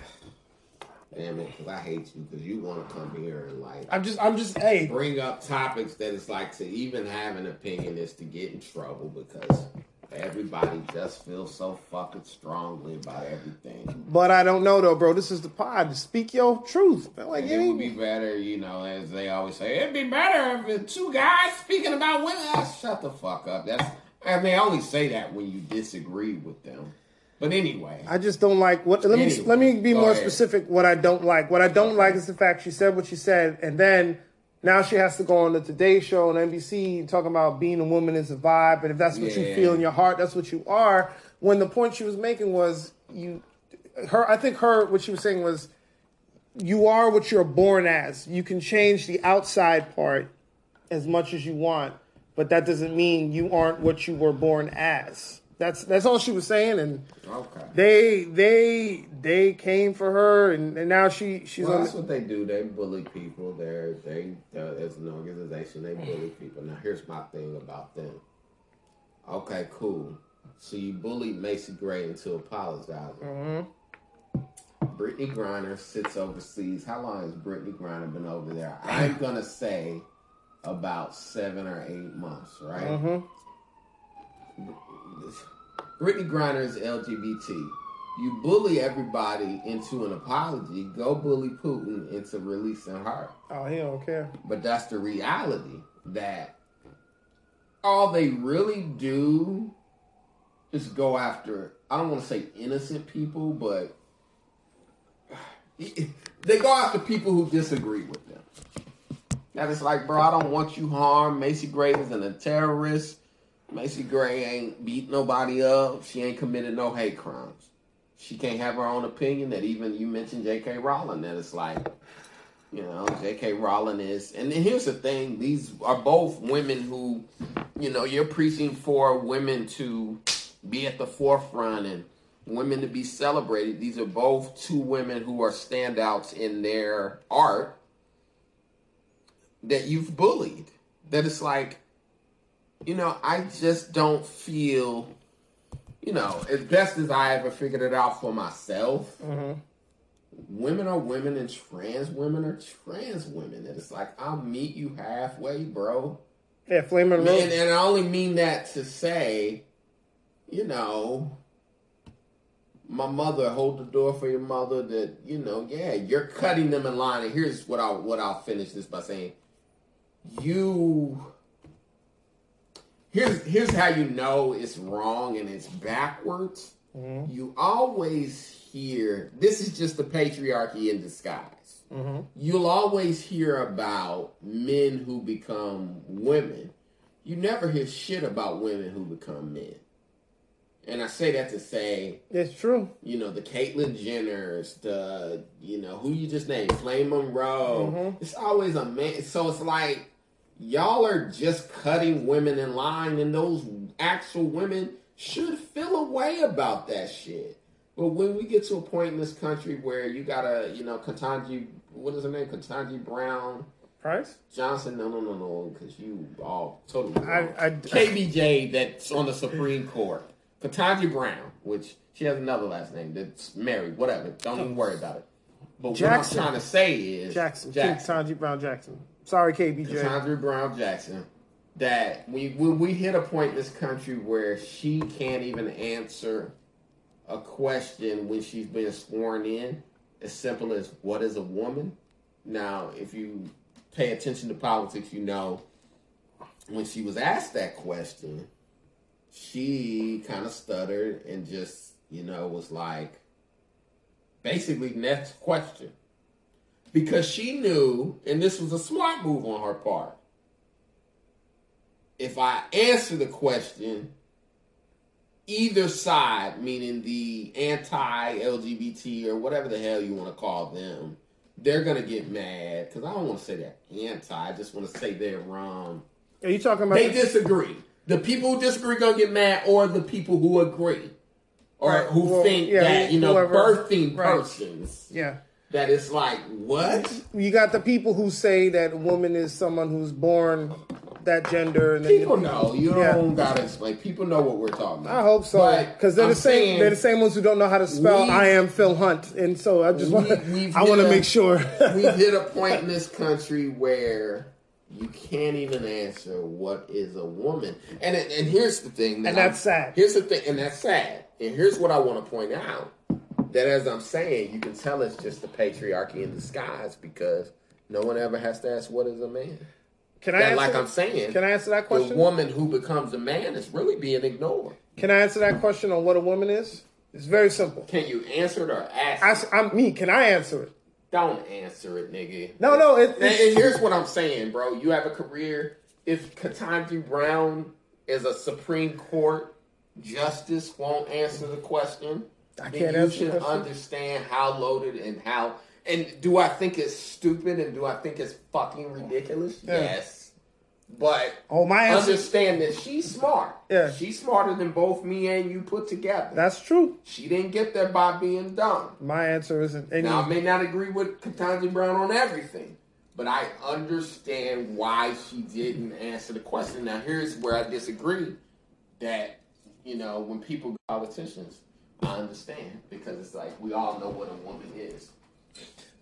damn it, because I hate you because you want to come here and like I'm just, I'm just, hey, bring up topics that it's like to even have an opinion is to get in trouble because everybody just feels so fucking strongly about everything. but I don't know though, bro. This is the pod. Speak your truth. Like, it would be better, you know, as they always say, it'd be better if two guys speaking about women. Ah, shut the fuck up. That's and they only say that when you disagree with them. But anyway, I just don't like what. Let me let me be more ahead. specific. What I don't like. What I don't like is the fact she said what she said, and then now she has to go on the Today Show on NBC talking about being a woman is a vibe, and if that's what you feel in your heart, that's what you are. When the point she was making was you, her. I think her what she was saying was, you are what you're born as. You can change the outside part as much as you want, but that doesn't mean you aren't what you were born as. That's that's all she was saying, and okay. they they they came for her and, and now she she's Well, on that's what they do. They bully people. They're they uh, as an organization they bully people. Now here's my thing about them. Okay, cool. So you bullied Macy Gray into apologizing. Brittney Griner sits overseas. How long has Brittney Griner been over there? I'm gonna say about seven or eight months, right? Brittney Griner is LGBT. You bully everybody into an apology. Go bully Putin into releasing her. oh he don't care But that's the reality that all they really do is go after, I don't want to say innocent people, but they go after people who disagree with them. That it's like, bro, I don't want you harmed. Macy Gray isn't a terrorist. Macy Gray ain't beat nobody up. She ain't committed no hate crimes. She can't have her own opinion. That even you mentioned J.K. Rowling. That it's like, you know, J.K. Rowling is. And then here's the thing: these are both women who, you know, you're preaching for women to be at the forefront and women to be celebrated. These are both two women who are standouts in their art that you've bullied. that it's like, you know, I just don't feel, you know, as best as I ever figured it out for myself. Mm-hmm. Women are women and trans women are trans women. And it's like, I'll meet you halfway, bro. Yeah, Man, Rose. and I only mean that to say, you know, my mother, hold the door for your mother. That you know, yeah, you're cutting them in line. And here's what I what I'll finish this by saying, you. Here's here's how you know it's wrong and it's backwards. Mm-hmm. You always hear this is just the patriarchy in disguise Mm-hmm. you'll always hear about men who become women. You never hear shit about women who become men. And I say that to say, It's true. you know, the Caitlyn Jenners, the, you know, who you just named, Flame Monroe. Mhm. It's always a man. So it's like, y'all are just cutting women in line, and those actual women should feel a way about that shit. But when we get to a point in this country where you gotta, you know, Ketanji, what is her name? Ketanji Brown Price? Johnson? No, no, no, no, because you all totally. Wrong. I, KBJ that's on the Supreme Court. Ketanji Brown, which she has another last name that's married, whatever. Don't even worry about it. But Jackson. what I'm trying to say is Jackson. Jackson. Jackson. Tanji Brown Jackson. Sorry, KBJ. Cassandra Brown Jackson. That we when we hit a point in this country where she can't even answer a question when she's been sworn in, as simple as what is a woman. Now, if you pay attention to politics, you know when she was asked that question, she kind of stuttered and just, you know, was like, basically, next question. Because she knew, and this was a smart move on her part, if I answer the question, either side, meaning the anti LGBT or whatever the hell you want to call them, they're going to get mad. Because I don't want to say that anti, I just want to say they're wrong. Are you talking about? They the- disagree. The people who disagree gonna get mad, or the people who agree, or Right. who Well, think yeah, that you know whoever- birthing right. persons. yeah. That it's like what You got the people who say that a woman is someone who's born that gender, and then people know. You Yeah. don't gotta explain. People know what we're talking about. I hope so, because they're I'm the same. they're the same ones who don't know how to spell. we- I am Phil Hunt, and so I just want. We- we've I want to make sure. We've hit a point in this country where you can't even answer what is a woman. And and here's the thing, that And that's I'm- sad. Here's the thing, and that's sad. And here's what I want to point out: that as I'm saying, you can tell it's just the patriarchy in disguise because no one ever has to ask what is a man. Can I That, answer? like I'm saying, can I answer that question? the woman who becomes a man is really being ignored. Can I answer that question on what a woman is? It's very simple. Can you answer it or ask? I, am me. Can I answer it? Don't answer it, nigga. No, no, it- and, and here's what I'm saying, bro. You have a career. If Ketanji Brown is a Supreme Court justice, won't answer the question. I can't you should understand how loaded and how. And do I think it's stupid and do I think it's fucking ridiculous? Yeah. Yes. But Oh, my answer. understand that she's smart. Yeah. She's smarter than both me and you put together. That's true. she didn't get there by being dumb. My answer isn't any. Now, I may not agree with Ketanji Brown on everything, but I understand why she didn't answer the question. Now, here's where I disagree that, you know, when people politicians, I understand because it's like we all know what a woman is.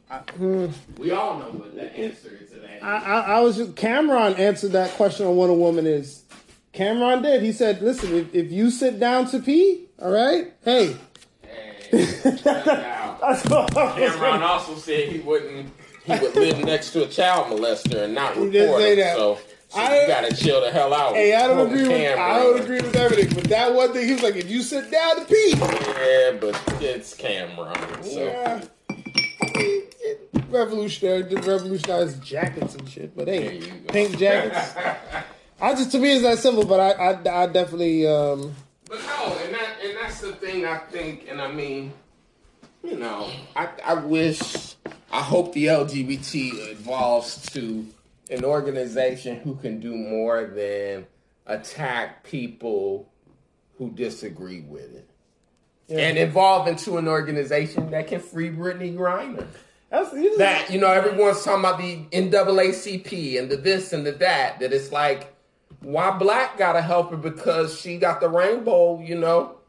Hmm. We all know what the answer to that is. I, I, I was just Cameron answered that question on what a woman is. Cameron did. He said, "Listen, if, if you sit down to pee, all right, hey." Hey, That's all Cameron also said he wouldn't. He would live next to a child molester and not report did say him. that. So, so I- you gotta chill the hell out. Hey, I don't Quoting agree with I don't agree with everything, but that one thing he was like, if you sit down to pee, Yeah, but it's Cameron. So yeah, it revolutionary, it revolutionized jackets and shit. But hey, you pink jackets. I just to me it's that simple, but I I, I definitely um But no, and that and that's the thing I think, and I mean, you know, I I wish, I hope the LGBT evolves to an organization who can do more than attack people who disagree with it. Yeah. And evolve into an organization that can free Brittney Griner. That's, you that you know everyone's talking about the NAACP and the this and the that. That it's like, why black gotta help her because she got the rainbow. You know,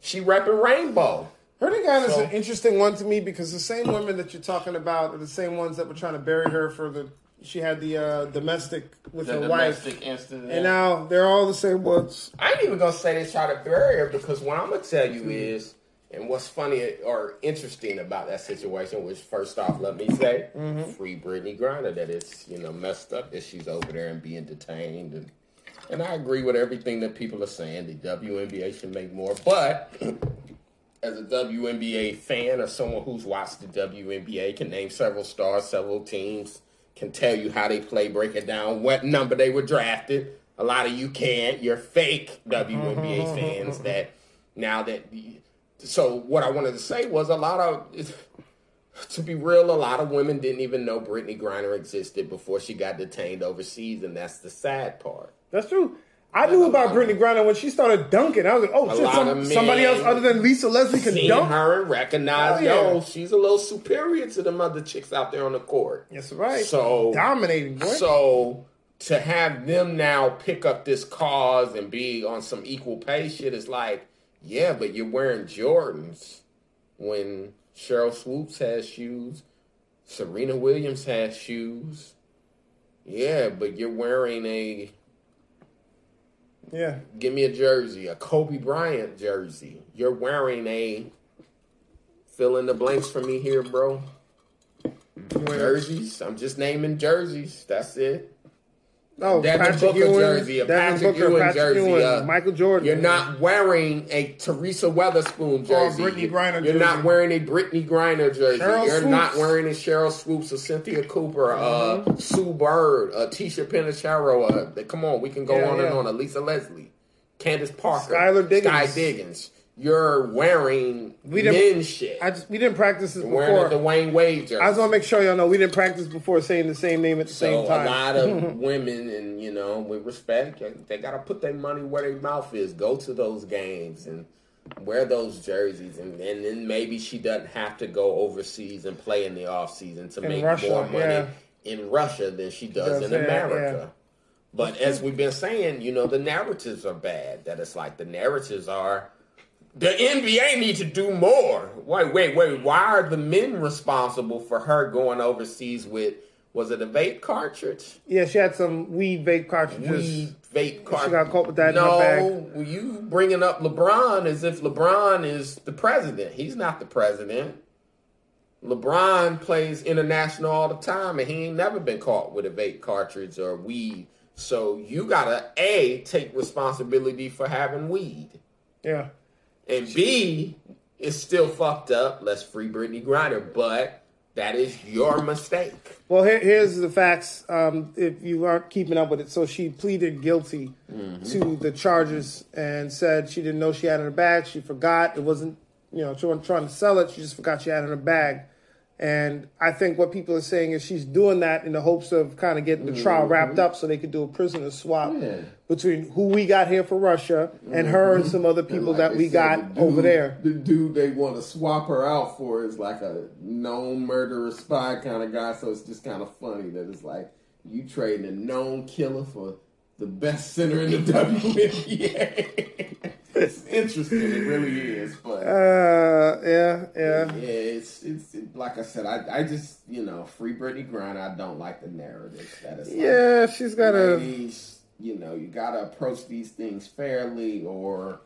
she repping rainbow. Brittney Griner is an interesting one to me because the same women that you're talking about are the same ones that were trying to bury her for the. She had the uh, domestic with her wife, incident. and now they're all the same ones. I ain't even gonna say they try to bury her because what I'm gonna tell you is, and what's funny or interesting about that situation, which first off, let me say, free Brittney Griner. That it's you know messed up that she's over there and being detained, and and I agree with everything that people are saying. The WNBA should make more, but. As a WNBA fan or someone who's watched the WNBA, can name several stars, several teams, can tell you how they play, break it down, what number they were drafted. A lot of you can't. You're fake WNBA mm-hmm, mm-hmm, fans mm-hmm. that now that. So what I wanted to say was a lot of, to be real, a lot of women didn't even know Brittney Griner existed before she got detained overseas, and that's the sad part. That's true. I knew about Brittney Griner when she started dunking. I was like, oh A shit, some, somebody else other than Lisa Leslie can dunk. her and recognize, yeah. yo, she's a little superior to the other chicks out there on the court. That's right. So dominating, boy. So to have them now pick up this cause and be on some equal pay shit is like, yeah, but you're wearing Jordans when Sheryl Swoopes has shoes, Serena Williams has shoes. Yeah, but you're wearing a yeah, give me a jersey, a Kobe Bryant jersey. You're wearing a fill in the blanks for me here, bro. Jerseys. I'm just naming jerseys. That's it. Oh, Devin Patrick Booker Ewing, jersey, a Devin Patrick Booker, Ewing Patrick jersey, Ewing, uh, Michael Jordan. You're not wearing a Teresa Weatherspoon jersey. Brittney Griner You're not wearing a Brittney Griner jersey. Sheryl You're not wearing a Sheryl Swoopes or Cynthia Cooper, Mm-hmm. uh, Sue Bird, uh, Ticha Penicheiro. Uh, come on, we can go Yeah, on and yeah. on. Elisa Leslie, Candace Parker, Skylar Diggins. Sky Diggins. You're wearing We didn't- men's shit. I just we didn't practice this You're before. the Wayne Wade jersey. I just want to make sure y'all know we didn't practice before saying the same name at the So same time. a lot of women, and you know, with respect, they gotta put their money where their mouth is. Go to those games and wear those jerseys, and, and then maybe she doesn't have to go overseas and play in the off season to In make Russia, more money yeah. in Russia than she does, Does, in America. yeah. But as we've been saying, you know, the narratives are bad. That it's like the narratives are. The NBA need to do more. Wait, wait, wait. Why are the men responsible for her going overseas with? Was it a vape cartridge? yeah, she had some weed vape cartridges. Weed vape cartridge. She got caught with that in no, her bag. you bringing up LeBron as if LeBron is the president. He's not the president. LeBron plays international all the time, and he ain't never been caught with a vape cartridge or weed. So you gotta a take responsibility for having weed. Yeah. And B, is still fucked up. Let's free Brittney Griner, but that is your mistake. Well, here, here's the facts. Um, if you aren't keeping up with it, so she pleaded guilty to the charges and said she didn't know she had it in her bag. She forgot it wasn't, you know, she wasn't trying to sell it. She just forgot she had it in her bag. And I think what people are saying is she's doing that in the hopes of kind of getting the trial wrapped up so they could do a prisoner swap Yeah. Between who we got here for Russia and her and some other people Like that we said, got the dude- over there. The dude they want to swap her out for is like a known murderer spy kind of guy. So it's just kind of funny that it's like you trading a known killer for the best center in the WNBA. it's interesting. It really is. But Uh, yeah, yeah. yeah, it's it's it, like I said. I I just you know free Brittney Griner. I don't like the narrative that is. like, Yeah, she's got a. you know, you gotta approach these things fairly or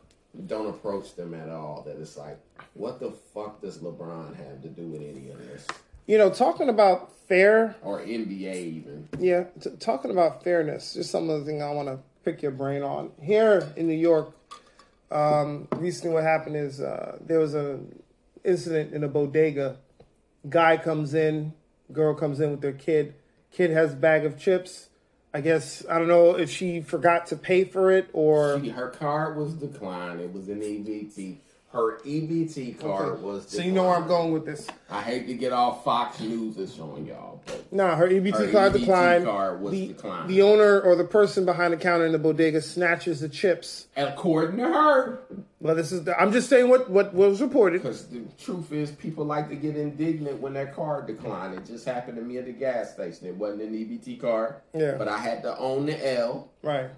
don't approach them at all. That it's like, what the fuck does LeBron have to do with any of this? You know, talking about fair Or NBA even. Yeah, t- talking about fairness, just some of the things I want to pick your brain on. Here in New York, um, recently what happened is uh, there was a incident in a bodega. Guy comes in, girl comes in with their kid. Kid has a bag of chips. I guess I don't know if she forgot to pay for it or She, her card was declined. It was an EBT. Her EBT card Okay. was. So you know where I'm going with this. I hate to get off Fox News is on y'all, but Nah, her EBT Her card EBT declined. card was the, declined. the owner or the person behind the counter in the bodega snatches the chips. according to her, Well, this is. The, I'm just saying what what was reported. because the truth is, people like to get indignant when their card declined. It just happened to me at the gas station. It wasn't an EBT card, Yeah. but I had to own the L. Right.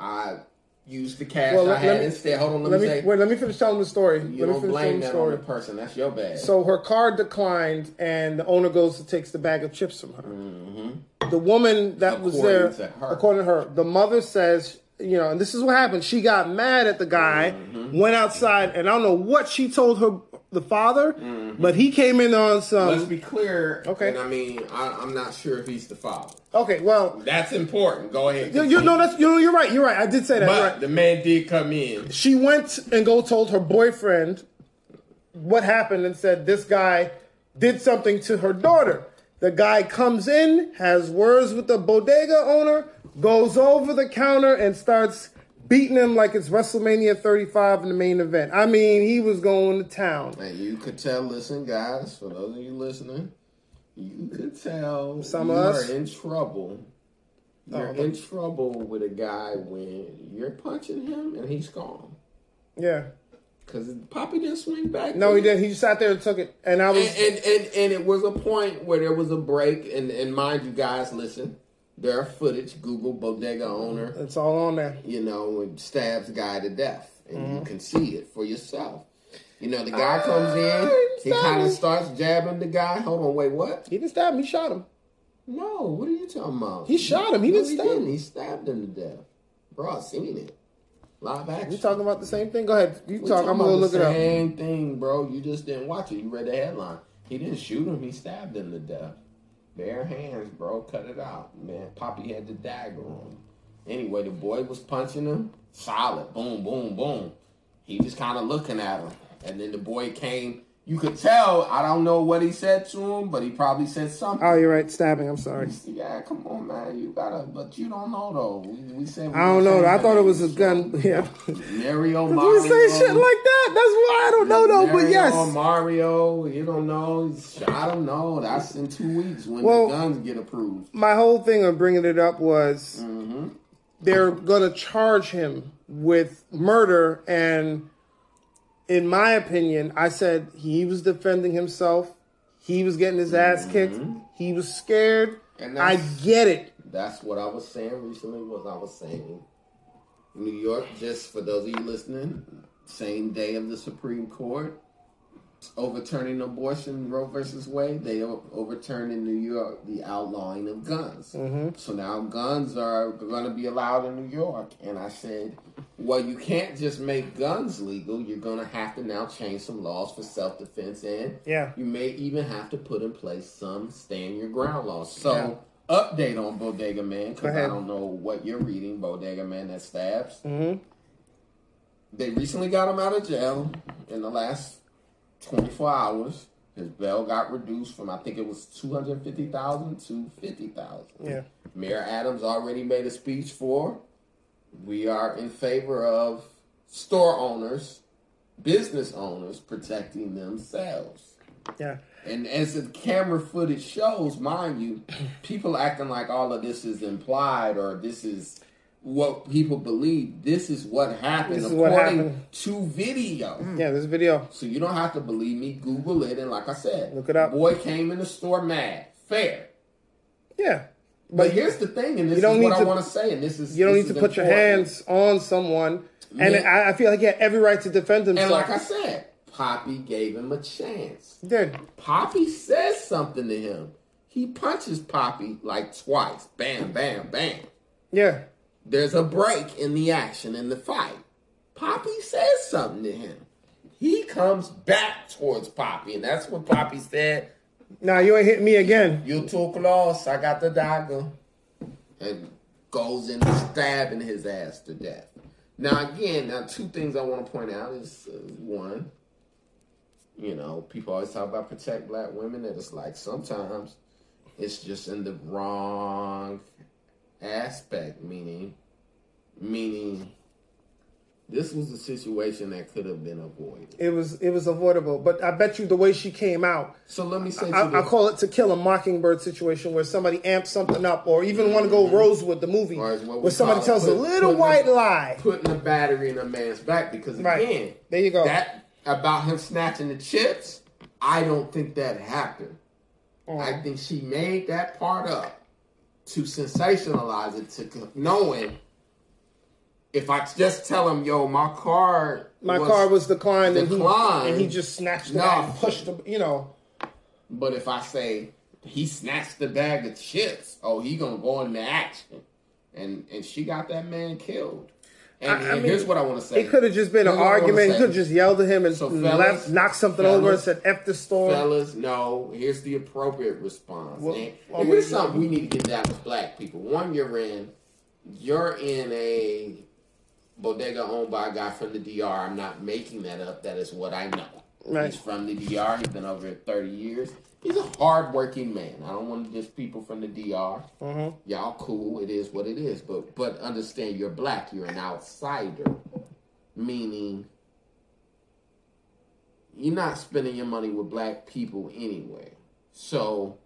I used the cash Well, I let- had let me- instead. Hold on, let, Let me me say. wait. Let me finish telling the story. you let don't blame that on the person. That's your bad. So her card declined, and the owner goes and takes the bag of chips from her. Mm-hmm. The woman that was there, according to her, the mother says, you know, and this is what happened. She got mad at the guy, Mm-hmm. went outside, and I don't know what she told her the father, but he came in on some. Let's be clear. Okay. And I mean, I, I'm not sure if he's the father. Okay, well, That's important. Go ahead. you, you know that's you know you're right. You're right. I did say that. but right. the man did come in. she went and go told her boyfriend what happened and said this guy did something to her daughter. The guy comes in, has words with the bodega owner, goes over the counter and starts beating him like it's WrestleMania 35 in the main event. I mean, he was going to town. And you could tell, listen, guys, for those of you listening, you could tell Some of us? are in trouble. You're Oh, in trouble with a guy when you're punching him and he's gone. Yeah. Because Poppy didn't swing back. No, he didn't. He just sat there and took it. And I was. And, and, and, and it was a point where there was a break. And, and mind you, guys, listen, there are footage. Google bodega owner, it's all on there. you know, and stabs guy to death. And Mm-hmm. you can see it for yourself. You know, the guy comes in, Ah, he kind of starts jabbing the guy. Hold on, wait, what? He didn't stab him. He shot him. No, what are you talking about? He shot him. He No, didn't stab him. He stabbed him to death. Bro, I seen it. Live action. You talking about the same thing? Go ahead. You We talk. talking I'm gonna look the it up. Same thing, bro. You just didn't watch it. You read the headline. He didn't shoot him. He stabbed him to death. Bare hands, bro. Cut it out, man. Poppy had the dagger on him. Anyway, the boy was punching him. Solid. Boom, boom, boom. He just kind of looking at him, and then the boy came. You could tell. I don't know what he said to him, but he probably said something. Oh, you're right. Stabbing. I'm sorry. Yeah, come on, man. You gotta, but you don't know though. We, we said we I don't know. I thought it was a gun. Yeah. Mario You Mario. say shit like that. That's why I don't know though. But yes, Mario. You don't know. Shot him. No, that's in two weeks when Well- the guns get approved. my whole thing of bringing it up was Mm-hmm. they're gonna charge him with murder, and in my opinion, I said he was defending himself. He was getting his ass kicked. He was scared. Mm-hmm. And I get it. That's what I was saying recently. Was I was saying, New York. Just for those of you listening, same day of the Supreme Court overturning abortion Roe versus Wade, they overturned in New York the outlawing of guns. So now guns are going to be allowed in New York. And I said, well, you can't just make guns legal. You're going to have to now change some laws for self defense, and Yeah. you may even have to put in place some stand your ground laws. So. Update on Bodega Man because I don't know what you're reading. Bodega Man that stabs. Mhm. They recently got him out of jail in the last 24 hours. His bail got reduced from I think it was 250,000 to 50,000. Yeah. Mayor Adams already made a speech for we are in favor of store owners, business owners protecting themselves. Yeah. And as the camera footage shows, mind you, people acting like all of this is implied or this is what people believe. This is what happened This is what according happened. to video. Hmm. Yeah. This video. So you don't have to believe me. Google it, and like I said, Look it up. Boy came in the store mad. Fair. Yeah. But here's the thing, and this You don't is what need I to- want to say, and this is You don't need to put your hands on someone, and I, I feel like he had every right to defend himself. And like I said, Poppy gave him a chance. He did. Poppy says something to him. He punches Poppy like twice. Bam, bam, bam. Yeah. There's a break in the action in the fight. Poppy says something to him. He comes back towards Poppy, and that's what Poppy said. Now you ain't hitting me again. You too close. I got the dagger. And goes in stabbing his ass to death. Now, again, now two things I want to point out is uh, one, you know, people always talk about protect black women, and it's like sometimes it's just in the wrong aspect, meaning, meaning This was a situation that could have been avoided. It was it was avoidable, but I bet you the way she came out, So let me say I, I call it to kill a mockingbird situation where somebody amps something up, or even want to go Rosewood, the movie, where somebody tells a little white a- lie. putting a battery in a man's back because Right. again, There you go. That about him snatching the chips, I don't think that happened. Mm. I think she made that part up to sensationalize it, to knowing if I just tell him, "Yo, my car, My car was declined, and he declined. and he just snatched the No. and pushed the, you know. But if I say he snatched the bag of chips, oh, he gonna go into action, and and she got that man killed. And, I- I and mean, here's what I want to say: It could have just been an Here's what argument. He say. could have just yelled at him and So, fellas, left, knocked something over and said "f the store." Fellas, no. Here's the appropriate response. Well, and oh, well, here's something we need to get down with black people. One, you're in, you're in a bodega owned by a guy from the DR. I'm not making that up. That is what I know. Right. He's from the DR. He's been over here 30 years. He's a hardworking man. I don't want to diss people from the DR. Mhm. Y'all cool. It is what it is. But but understand, you're black. You're an outsider, meaning you're not spending your money with black people anyway. So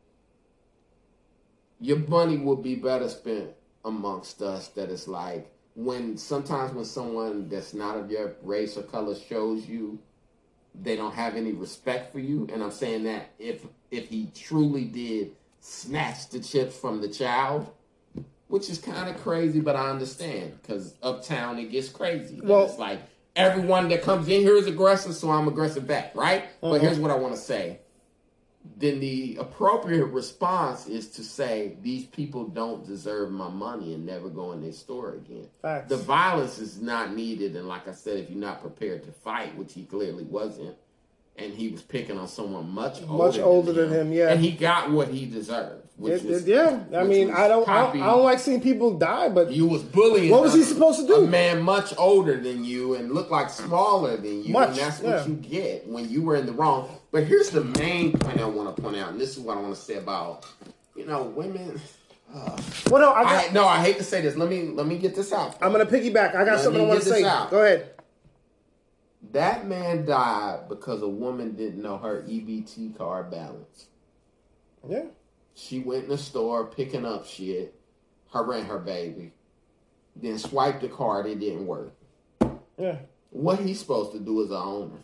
your money would be better spent amongst us that is like when sometimes when someone that's not of your race or color shows you they don't have any respect for you. And i'm saying that if if he truly did snatch the chips from the child which is kind of crazy but i understand because uptown it gets crazy. Well- it's like everyone that comes in here is aggressive so i'm aggressive back right? But uh-huh. here's what i want to say then the appropriate response is to say these people don't deserve my money and never go in their store again. Facts. The violence is not needed, and like I said, if you're not prepared to fight, which he clearly wasn't, and he was picking on someone much older, Much older than him, yeah. and he got what he deserved, which It- was it- yeah, I mean, I don't, I. I don't like seeing people die, but You was bullying. What was he a- supposed to do? A man much older than you and looked like smaller than you, Much, and that's yeah. what you get when you were in the wrong. But here's the main point I want to point out, and this is what I want to say about, you know, women. Uh, well, no, I got, I no, I hate to say this. Let me let me get this out. I'm gonna piggyback. I got Let something I want to say. out. Go ahead. That man died because a woman didn't know her EBT card balance. Yeah, She went in the store picking up shit, her and her baby, then swiped the card. It didn't work. yeah. what he's supposed to do as a owner.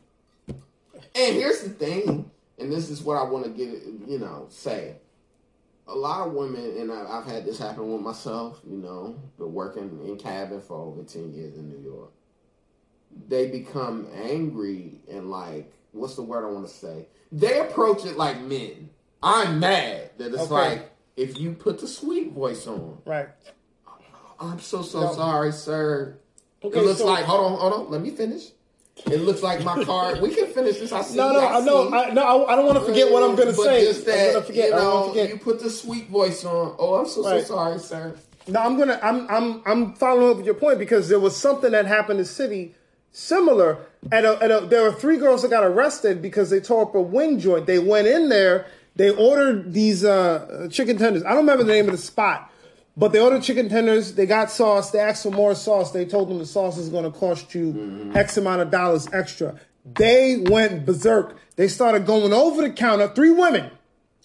And here's the thing, and this is what I want to get, you know, say. A lot of women, and I, I've had this happen with myself, you know, been working in cabin for over 10 years in New York. They become angry and like, what's the word I want to say? They approach it like men. I'm mad that it's Okay. like, if you put the sweet voice on, Right. I'm so, so No. sorry, sir. Okay, it looks so- like hold on, hold on. Let me finish. It looks like my card. We can finish this. I see. No, no, I I no. I, no. I, I don't want to forget what I'm gonna But say. just I'm gonna forget. You know, forget. you put the sweet voice on. Oh, I'm so so Right. sorry, sir. No, I'm gonna. I'm. I'm. I'm following up with your point because there was something that happened in the city similar. And a, and a, there were three girls that got arrested because they tore up a wing joint. They went in there. They ordered these uh, chicken tenders. I don't remember the name of the spot, but they ordered chicken tenders. They got sauce. They asked for more sauce. They told them the sauce is going to cost you mm-hmm. X amount of dollars extra. They went berserk. They started going over the counter. Three women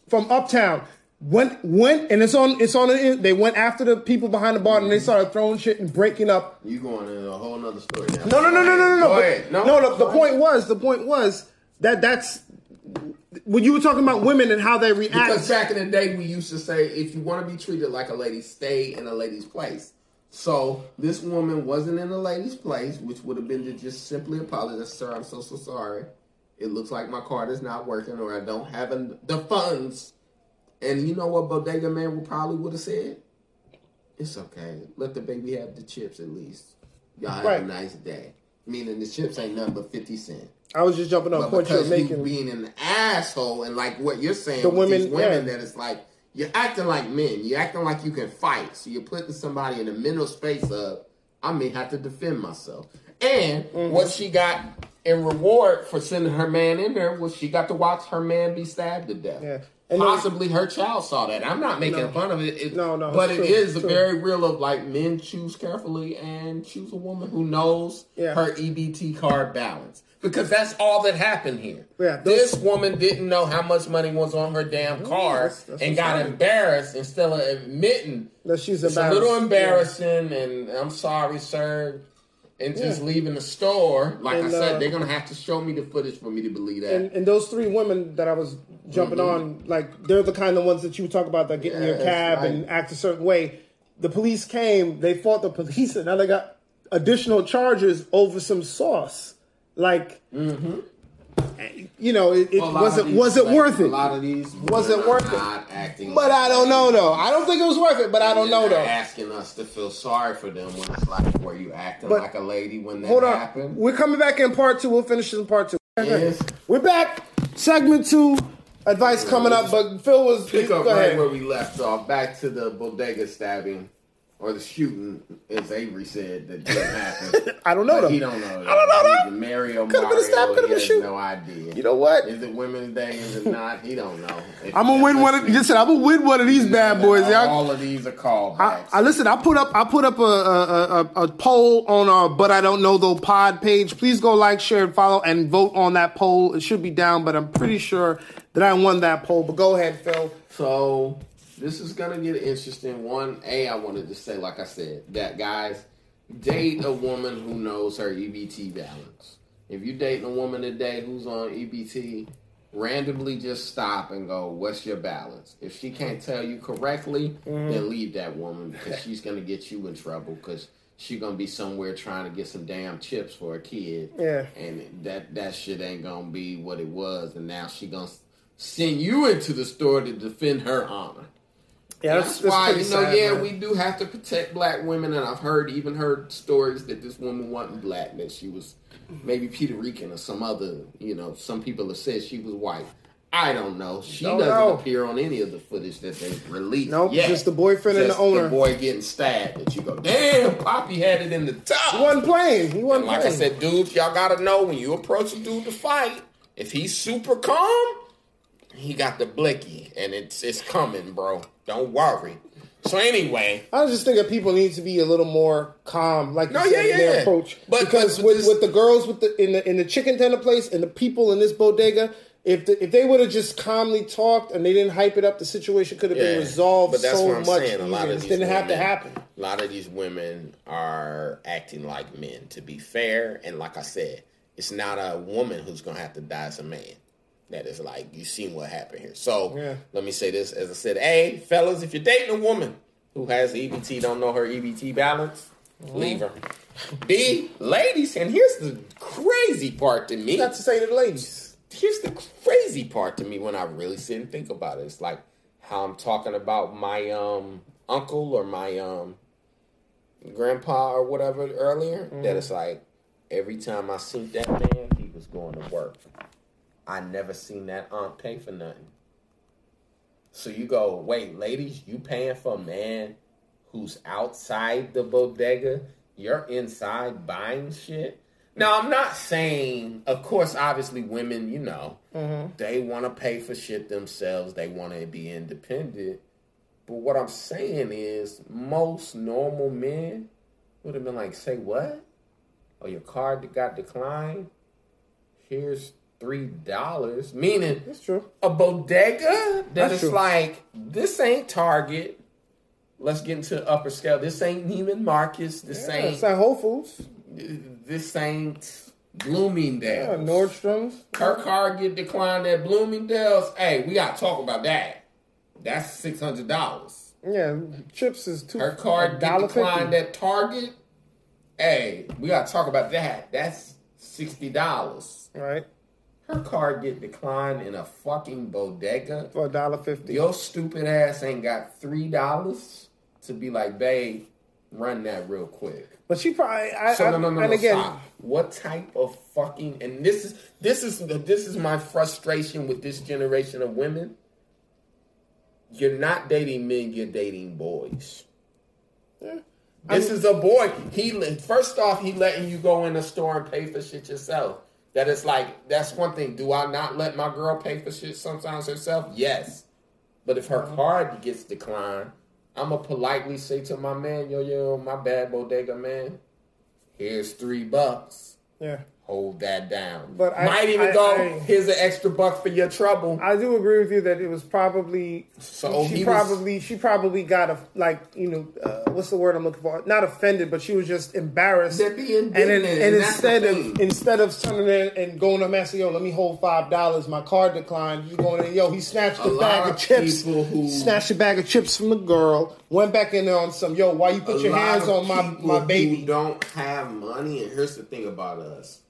from uptown went went and it's on it's on the, they went after the people behind the bar and they mm-hmm. started throwing shit and breaking up You going into a whole nother story now? no no no no no no no Go but- ahead. No, no, no, the go point was the point was that that's when you were talking about women and how they react Because back in the day, we used to say, if you want to be treated like a lady, stay in a lady's place. So this woman wasn't in a lady's place, which would have been to just simply apologize, sir. I'm so so sorry. It looks like my card is not working, or I don't have en- the funds. And you know what Bodega Man would probably would have said? It's okay. Let the baby have the chips at least. Y'all have Right. a nice day. Meaning the chips ain't nothing but fifty cent. I was just jumping on But point you were because you making being an asshole and like what you're saying The women- women yeah. that it's like you're acting like men. You're acting like you can fight. So you're putting somebody in the mental space of I may have to defend myself. And Mm-hmm. what she got in reward for sending her man in there was she got to watch her man be stabbed to death. Yeah. And then- possibly her child saw that. I'm not making No. fun of it. It- No, no, But it's it true, is true. very real of like men choose carefully and choose a woman who knows Yeah. her EBT card balance. Because that's all that happened here. Yeah, those- this woman didn't know how much money was on her damn car that's- that's and got embarrassed instead of admitting That she's it's a little embarrassing, and I'm sorry, sir. And just Yeah. leaving the store, like And, I said, uh, they're gonna have to show me the footage for me to believe that. And, and those three women that I was jumping on, like they're the kind of ones that you talk about that get in your cab and act a certain way. The police came, they fought the police, and now they got additional charges over some sauce. Like, mm-hmm. you know, it, it Well, wasn't it was it like, worth A lot of these Was women it worth it? Not acting, But like I don't know though. I don't think it was worth it. But I don't know though. Asking us to feel sorry for them when it's like, were you acting But- like a lady when that Hold on, happened? we're coming back in part two. We'll finish in part two. Yes. We're back. Segment two. Advice coming up, but Phil was Pick up go right ahead. where we left off. Back to the bodega stabbing or the shooting, as Avery said that didn't happen. I don't know though. he don't know. I don't know that. Mario Could've been a stab, could've been a shoot. no idea. You know what? Is it Women's Day? Is it not? He don't know. If I'm gonna win one. Of, listen, I'm gonna win one of these bad boys. Y'all. Of these are I, callbacks. I listen. I put up. I put up a a, a, a poll on our "But I Don't Know Though" pod page. Please go like, share, and follow, and vote on that poll. It should be down, but I'm pretty sure that I won that poll. But go ahead, Phil. So this is gonna get interesting. One, a, I wanted to say, like I said, that guys date a woman who knows her EBT balance. If you dating a woman today who's on EBT, randomly just stop and go, "What's your balance?" If she can't tell you correctly, mm-hmm. then leave that woman because she's gonna get you in trouble because. She gonna be somewhere trying to get some damn chips for a kid, Yeah. and that that shit ain't gonna be what it was. And now she gonna send you into the store to defend her honor. Yeah, That's, why you know, sad, yeah, man. we do have to protect black women, and I've heard even heard stories that this woman wasn't black, that she was maybe Puerto Rican or some other. You know, some people have said she was white. I don't know. She Don't doesn't know. appear on any of the footage that they released. Nope, yet. just the boyfriend and the Just owner. boy getting stabbed. That you go, damn, Poppy had it in the top. He wasn't playing. He wasn't And like I said, dudes, y'all gotta know when you approach a dude to fight, if he's super calm, he got the blicky, and it's it's coming, bro. Don't worry. So anyway, I was just thinking people need to be a little more calm, like No, yeah, in yeah, their yeah. approach. But- because but with, this- with the girls with the in the in the chicken tender place and the people in this bodega, if the, if they would have just calmly talked and they didn't hype it up, the situation could have yeah, been resolved but that's so what I'm much saying. A lot of these didn't have to happen. A lot of these women are acting like men. To be fair, and like I said, it's not a woman who's gonna have to die as a man. That is like you seen what happened here. So Yeah. let me say this: as I said, hey fellas, if you're dating a woman who has EBT, don't know her EBT balance, leave her. B, ladies, and here's the crazy part to me Not to say to the ladies. here's the crazy part to me when I really sit and think about it. It's like how I'm talking about my um uncle or my um grandpa or whatever earlier. That it's like every time I seen that man, he was going to work. I never seen that aunt pay for nothing. So you go, wait, ladies, you paying for a man who's outside the bodega? You're inside buying shit? Now, I'm not saying, of course, obviously, women, you know, mm-hmm. they want to pay for shit themselves, they want to be independent. But what I'm saying is, most normal men would have been like, say what? Oh, your card got declined? Here's three dollars. Meaning, That's true. a bodega that is like this ain't Target. Let's get into upper scale. This ain't Neiman Marcus. This Yeah, ain't it's like Whole Foods, this ain't Bloomingdale's. yeah, Nordstrom's. Her car get declined at Bloomingdale's. Hey, we gotta talk about that. That's six hundred dollars. Yeah, chips is two. Her card get $1.50. declined at Target. Hey, we gotta talk about that. That's sixty dollars. right Her card get declined in a fucking bodega. for a dollar fifty. Your stupid ass ain't got three dollars to be like, babe, run that real quick. But she probably. I, So I, no, no, no, and no, again, stop. What type of fucking? And this is this is this is my frustration with this generation of women. You're not dating men. You're dating boys. This is a boy. He first off, he letting you go in the store and pay for shit yourself. That is like that's one thing. Do I not let my girl pay for shit sometimes herself? Yes. But if her mhm. card gets declined, I'ma politely say to my man, yo, yo, my bad bodega man, here's three bucks. Yeah. Hold that down. But I- might even I- go, I- here's an extra buck for your trouble. I do agree with you that it was probably So she he was- probably she probably got a like you know uh, what's the word I'm looking for? Not offended but she was just embarrassed. They're being and and and instead of instead of turning in and going to and yo let me hold five dollars my card declined you going in yo he snatched A a bag of of chips who- snatched a bag of chips from the girl went back in there on some yo why you put your hands on my my baby? don't have money, and here's the thing about us: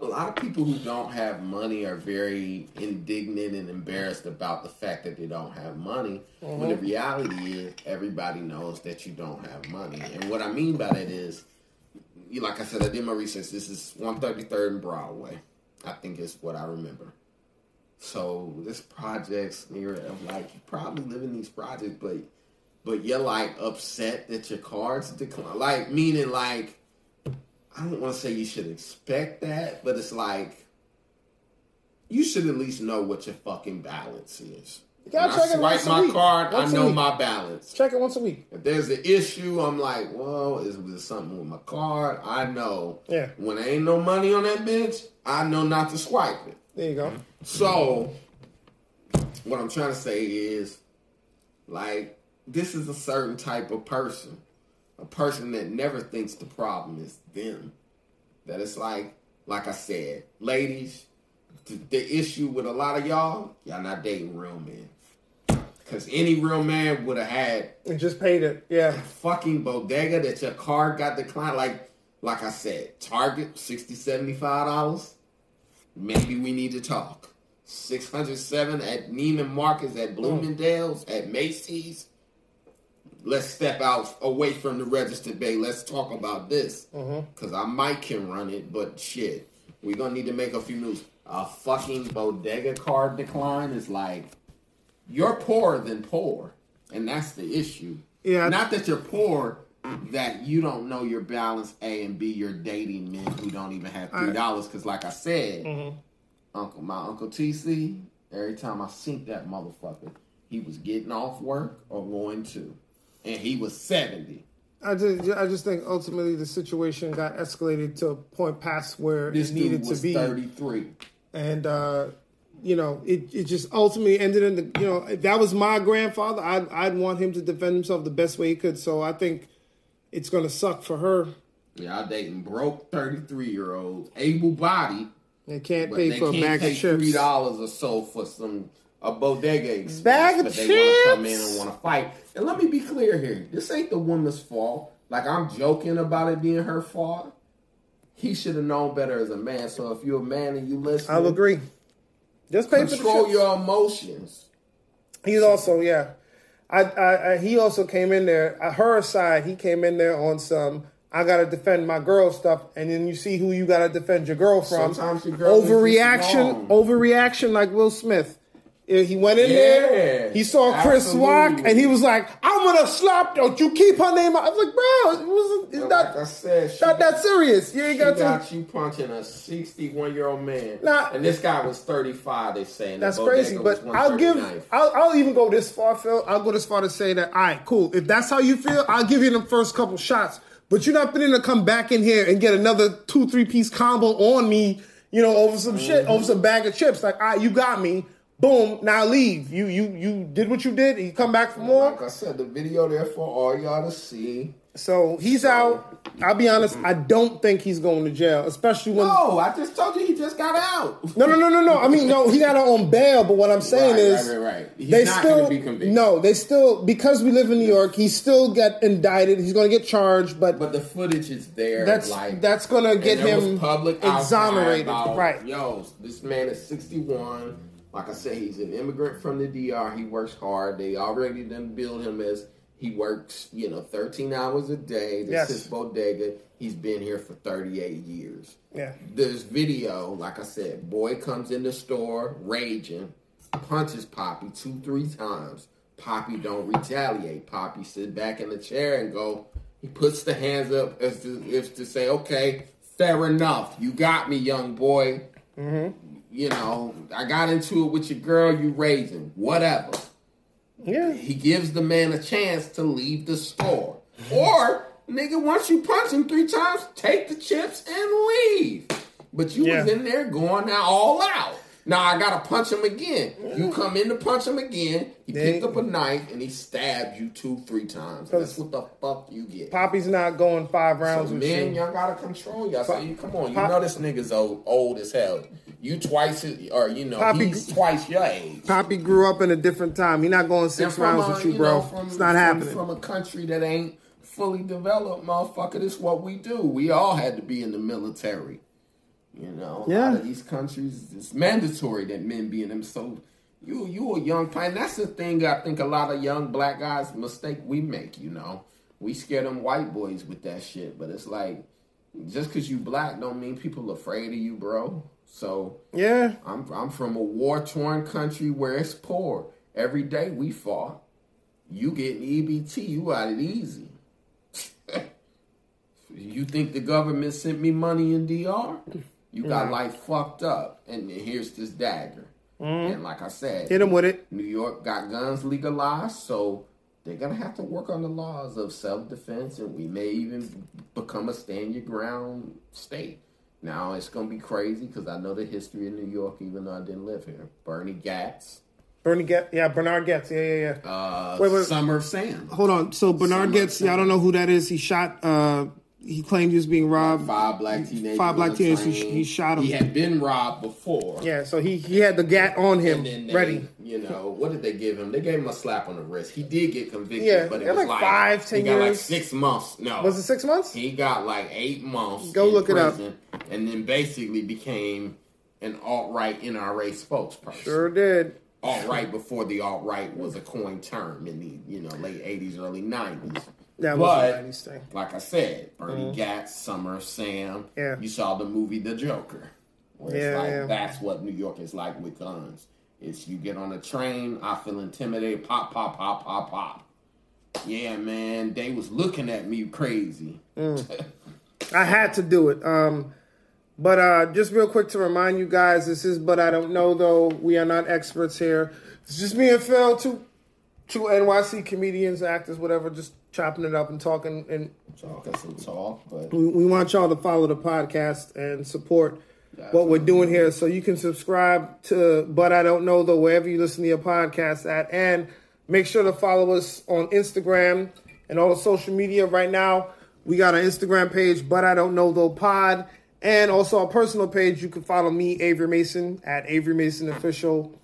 a lot of people who don't have money are very indignant and embarrassed about the fact that they don't have money. When the Mm-hmm. reality is, everybody knows that you don't have money. And what I mean by that is, you like I said, I did my research. This is 133rd and Broadway. I think is what I remember. So this project's near of like you probably live in these projects, but but you're like upset that your cards decline. Like meaning like I don't want to say you should expect that, but it's like you should at least know what your fucking balance is. gotta When I check it swipe once a my week. card, Once I a know week. my balance. check it once a week If there's an issue, I'm like, well, is there something with my card? I know. Yeah. When there ain't no money on that bitch, I know not to swipe it. there you go So, what I'm trying to say is, like, this is a certain type of person, a person that never thinks the problem is them. That it's like, like I said, ladies, the, the issue with a lot of y'all, y'all not dating real men. Because any real man would have had and just paid it yeah fucking bodega that your card got declined. Like, like I said, Target 60 dollars. Maybe we need to talk. Six hundred seven at Neiman Marcus, at mm. Bloomingdale's, at Macy's. Let's step out away from the registered bay. Let's talk about this because I might can run it, but shit, we're gonna need to make a few moves. A fucking bodega card decline is like you're poorer than poor, and that's the issue. Yeah. Not that you're poor, that you don't know your balance. A and B, you're dating men who don't even have three dollars. Because, like I said, Mm-hmm. Uncle my Uncle TC, every time I seen that motherfucker, he was getting off work or going to, and he was seventy. I just, I just think ultimately the situation got escalated to a point past where This it needed dude was to be, thirty three. and uh, you know, it, it just ultimately ended in the, you know, if that was my grandfather, I'd, I'd want him to defend himself the best way he could. So I think it's gonna suck for her. Y'all dating broke thirty three year olds, able bodied. They can't pay for a bag of chips. three dollars or so for some a bodega expense, Bag of but they want to come in and want to fight. And let me be clear here: this ain't the woman's fault. Like I'm joking about it being her fault. He should have known better as a man. So if you're a man and you listen, I'll agree. Just pay for the Control chips. your emotions. He's also yeah. I, I, I he also came in there. Her side, he came in there on some. I gotta defend my girl stuff, and then you see who you gotta defend your girl from. Sometimes your girl overreaction, overreaction, like Will Smith. Yeah, He went in there. He saw Chris Rock, and he was like, "I'm gonna slap. Don't you keep her name out." I was like, "Bro, it was it's But not like I said, not that serious. You ain't got to." got you punching a 61 year old man. Nah. and this guy was 35, they saying. That's crazy, but I'll give. I'll, I'll even go this far, Phil. I'll go this far to say that. All right, cool. If that's how you feel, I'll give you the first couple shots. But you're not finna to come back in here and get another two, three piece combo on me. You know, over some shit, mm-hmm. over some bag of chips. Like, all right, you got me. Boom. Now leave. You you you did what you did. And you come back for more. Like I said, the video there for all y'all to see. So he's out. I'll be honest. I don't think he's going to jail, especially when. No, I just told you he just got out. No, no, no, no, no. I mean, no, he got out on bail. But what I'm saying Right, is, right, right, right. He's they still be convicted. no, they still because we live in New York. He still get indicted. He's going to get charged, but, But the footage is there. that's like that's going to get him public exonerated. about, Right. Yo, this man is 61. Like I said, he's an immigrant from the DR. He works hard. They already done build him as he works, you know, 13 hours a day. This Yes. is bodega. He's been here for 38 years. Yeah. This video, like I said, boy comes in the store raging, punches Poppy two, three times. Poppy don't retaliate. Poppy sit back in the chair and go. He puts the hands up as to, as to say, "Okay, fair enough. You got me, young boy. Mm-hmm. You know, I got into it with your girl. You raising whatever." Yeah. He gives the man a chance to leave the store. Or, nigga, once you punch him three times, take the chips and leave. But you Yeah. was in there going out all out. Now I gotta punch him again. You come in to punch him again. He They- picked up a knife and he stabbed you two, three times. That's what the fuck you get. Poppy's not going five rounds So with man, you. y'all gotta control y'all. So you come on, you Pop- know this nigga's old, old as hell. You twice, his- or you know, Poppy- he's twice your age. Poppy grew up in a different time. He's not going six rounds a- with you, you bro. know, from- it's not from- happening. From a country that ain't fully developed, motherfucker. This is what we do. We all had to be in the military. You know, a Yeah. lot of these countries, it's mandatory that men be in them. So you, you a young pine. That's the thing. I think a lot of young black guys mistake we make. You know, we scare them white boys with that shit. But it's like, just because you black don't mean people afraid of you, bro. So yeah. I'm I'm from a war torn country where it's poor. Every day we fought. You getting EBT, you got it easy. you think the government sent me money in DR? You got life fucked up. And here's this dagger. And like I said, Hit him with it. New York got guns legalized, so they're gonna have to work on the laws of self defense, and we may even become a stand your ground state. Now it's gonna be crazy because I know the history of New York, even though I didn't live here. Bernie Gatz, Bernie Get, yeah, Bernard Goetz, yeah, yeah, yeah. uh, Wait, wait. Son of Sam, Hold on. So Bernard Some- Goetz, y'all don't know who that is. He shot. uh He claimed he was being robbed. five black teenagers. Five black on teenagers, he- train. he shot 'em. He had been robbed before. Yeah, so he he had the gat on him, And then they, ready. You know, what did they give him? They gave him a slap on the wrist. He did get convicted, Yeah, but it was like like, five, ten he got like six months. No, Was it six months? He got like eight months. Go in look it up. and then basically became an alt right NRA spokesperson. Sure did. Alt right before the alt right was a coined term in the you know late eighties, early nineties. That was But- a 90s thing. Like I said, Bernie Gatz, Son of Sam. Mm-hmm. Yeah. You saw the movie The Joker. Where it's Yeah, like yeah. that's what New York is like with guns. It's you get on a train, I feel intimidated, pop, pop, pop, pop, pop. Yeah, man, they was looking at me crazy. I had to do it. Um, but uh, just real quick to remind you guys, this is but I don't know though. We are not experts here. It's just me and Phil, two two NYC comedians, actors, whatever, just chopping it up and talking. And Talking some talk, but we, we want y'all to follow the podcast and support what we're doing here. So you can subscribe to But I Don't Know Though wherever you listen to your podcast at, and make sure to follow us on Instagram and all the social media. Right now, we got an Instagram page, But I Don't Know Though Pod, and also a personal page. You can follow me, Avery Mason, at Avery Mason Official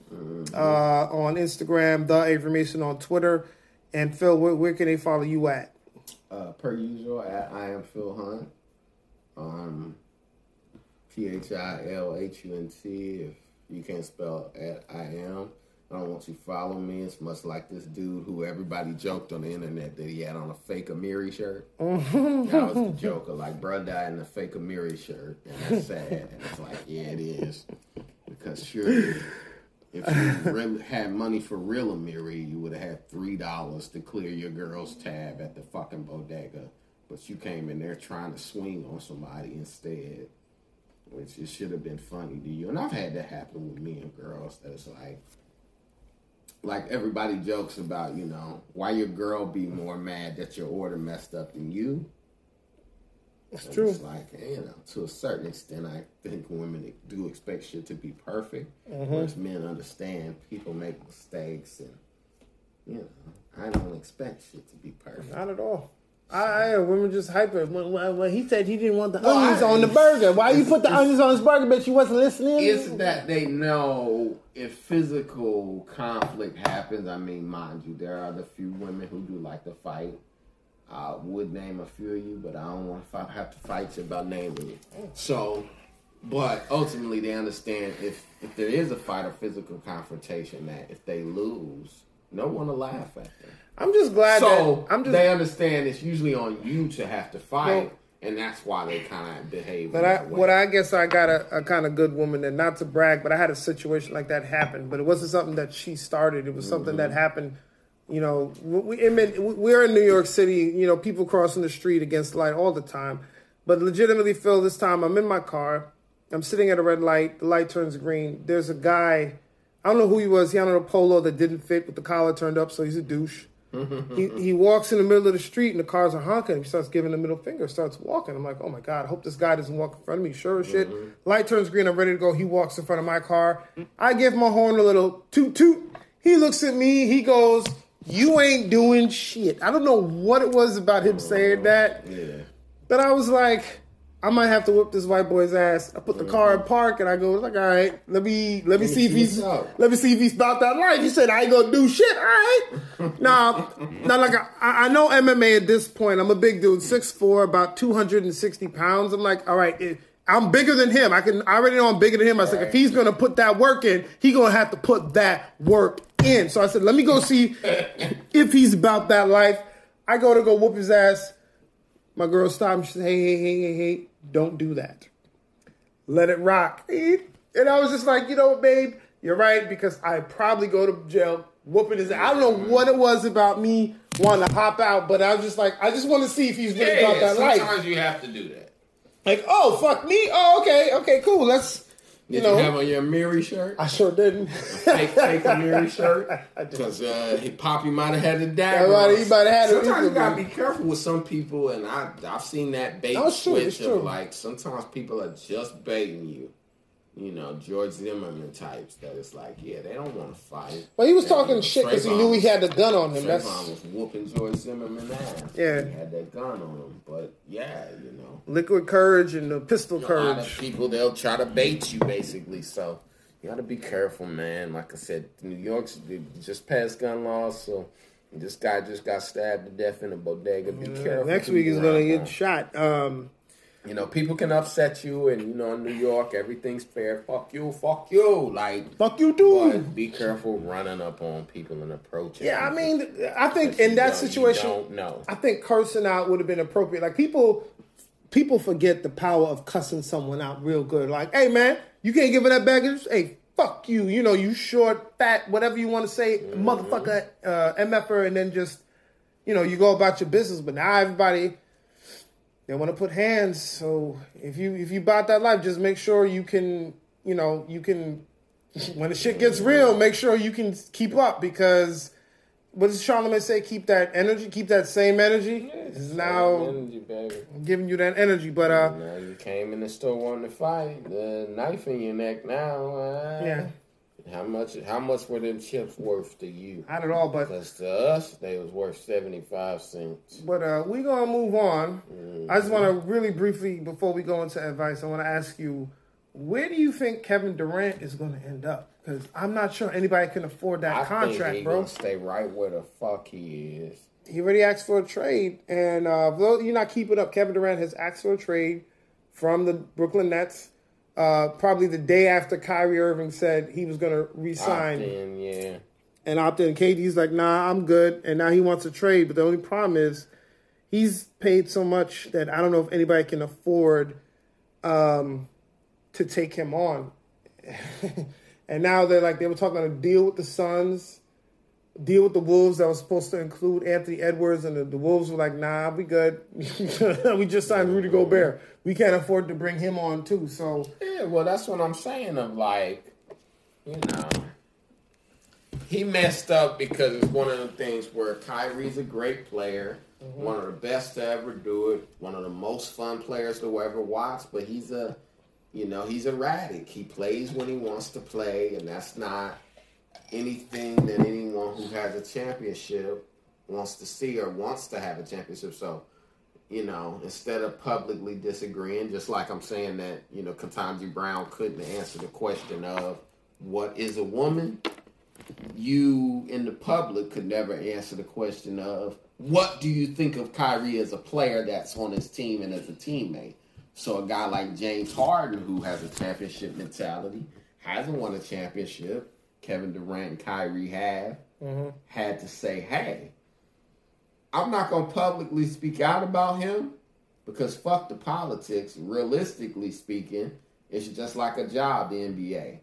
uh, on Instagram, The Avery Mason on Twitter. And Phil, where, where can they follow you at? uh, per usual, at I am Phil Hunt. Um, P H I L H U N T. If you can't spell at I am, I don't want you to follow me. It's much like this dude who everybody joked on the internet that he had on a fake Amiri shirt. that was the joke. of Like, bro died in a fake Amiri shirt, and that's sad. And it's like, yeah, it is, because surely. If you really had money for real Amiri, you would have had three dollars to clear your girl's tab at the fucking bodega. But you came in there trying to swing on somebody instead. Which it should have been funny to you. And I've had that happen with me and girls that it's like like everybody jokes about, you know, why your girl be more mad that your order messed up than you. It's And true. It's like, you know, to a certain extent, I think women do expect shit to be perfect. Mm-hmm. Whereas men understand people make mistakes and, you know, I don't expect shit to be perfect. Not at all. I, I women just hyper. When, when, when he said he didn't want the Well, onions I- on the burger, why you put the onions on his burger? But you wasn't listening. It's that they know if physical conflict happens. I mean, mind you, there are the few women who do like to fight. I would name a few of you, but I don't want to have to fight you about naming you. Mm. So, but ultimately, they understand if if there is a fight or physical confrontation, that if they lose, no one will laugh at them. I'm just glad So that I'm just. they understand it's usually on you to have to fight, Well- and that's why they kind of behave. but I, what I guess I got a, a kind of good woman, and not to brag, but I had a situation like that happen. But it wasn't something that she started. It was something mm-hmm. that happened. You know, we, it meant, we're in New York City. You know, people crossing the street against light all the time. But legitimately, Phil, this time I'm in my car. I'm sitting at a red light. The light turns green. There's a guy I don't know who he was. He had on a polo that didn't fit with the collar turned up, so he's a douche. he, he walks in the middle of the street and the cars are honking. He starts giving the middle finger, starts walking. I'm like, oh my God, I hope this guy doesn't walk in front of me. Sure as shit. Mm-hmm. Light turns green, I'm ready to go. He walks in front of my car. I give my horn a little toot toot. He looks at me, he goes, You ain't doing shit. I don't know what it was about him saying that. Yeah. But I was like, I might have to whip this white boy's ass. I put the car in park and I go like, all right, let me let me see if he's let me see if he's about that life. He said I ain't gonna do shit. All right. now, now like I, I know MMA at this point. I'm a big dude, 6'4", about two hundred and sixty pounds. I'm like, all right. It, I'm bigger than him. I can I already know I'm bigger than him. I said if he's gonna put that work in, he gonna have to put that work in. So I said, let me go see if he's about that life. I go to go whoop his ass. My girl stopped me. She said, hey, hey, hey, hey, hey, don't do that. Let it rock. And I was just like, you know what, babe? You're right, because I probably go to jail whooping his ass. I don't know what it was about me wanting to hop out, but I was just like, I just want to see if he's really Yeah, about that life. sometimes you have to do that. Like, oh, fuck me? Oh, okay, okay, cool. Let's, Did you, know. have on your Miri shirt? I sure didn't. Fake, fake Miri shirt? Because uh, Poppy might have had the dagger. Yeah, he might have had it Sometimes you gotta be careful with some people, and I I've seen that bait No, it's true, switch of true. like sometimes people are just baiting you. You know, George Zimmerman types that it's like, yeah, they don't want to fight. Well, he was And, talking you know, shit because he knew he had the gun on him. That's Trayvon was whooping George Zimmerman ass. Yeah. he had that gun on him. But yeah, you know, liquid courage and the pistol A lot of courage. people they'll try to bait you basically. So you got to be careful, man. Like I said, New York's just passed gun laws, so this guy just got stabbed to death in a bodega. Be careful. Next week you he's gonna get shot. Um, You know, people can upset you, and you know, in New York, everything's fair. Fuck you, fuck you. Like, fuck you, dude. but be careful running up on people and approaching. Yeah, I mean, I think in that situation, don't know. I think cursing out would have been appropriate. Like people, people forget the power of cussing someone out real good. Like, hey man, you can't give her that baggage. Hey, fuck you. You know, you short, fat, whatever you want to say, Mm-hmm. motherfucker, uh, mf'er, and then just, you know, you go about your business. But now everybody. They want to put hands, so if you if you bought that life, just make sure you can, you know, you can. When the shit gets real, make sure you can keep up because what does Charlamagne say? Keep that energy, keep that same energy. It's now Energy, baby. giving you that energy, but uh, Now you came in the store wanting to fight. The knife in your neck now. Uh, yeah, How much? How much were them chips worth to you? not at all. But Because to us, they was worth seventy five cents. but uh, we gonna move on. I just want to really briefly before we go into advice, I want to ask you, where do you think Kevin Durant is going to end up? Because I'm not sure anybody can afford that I contract, think bro. gonna stay right where the fuck he is. he already asked for a trade, and uh, though you're not keeping up, Kevin Durant has asked for a trade from the Brooklyn Nets. Uh, probably the day after Kyrie Irving said he was going to resign Then yeah, and opted in. KD's like, nah, I'm good, and now he wants a trade. But the only problem is he's paid so much that I don't know if anybody can afford um, to take him on. and now they're like they were talking a deal with the Suns deal with the Wolves that was supposed to include Anthony Edwards, and the, the Wolves were like, "Nah, we good. we just signed Rudy Gobert. We can't afford to bring him on too." So yeah. Well, that's what I'm saying. Of like, you know, he messed up because it's one of the things where Kyrie's a great player, mm-hmm. one of the best to ever do it, one of the most fun players to ever watch. But he's a, you know, he's erratic. He plays when he wants to play, and that's not anything that anyone who has a championship wants to see or wants to have a championship. So, you know, instead of publicly disagreeing, just like I'm saying that, you know, Ketanji Brown couldn't answer the question of what is a woman, you in the public could never answer the question of what do you think of Kyrie as a player that's on his team and as a teammate. So a guy like James Harden, who has a championship mentality, hasn't won a championship. Kevin Durant and Kyrie have mm-hmm. had to say, "Hey, I'm not going to publicly speak out about him because fuck the politics. Realistically speaking, it's just like a job, the NBA.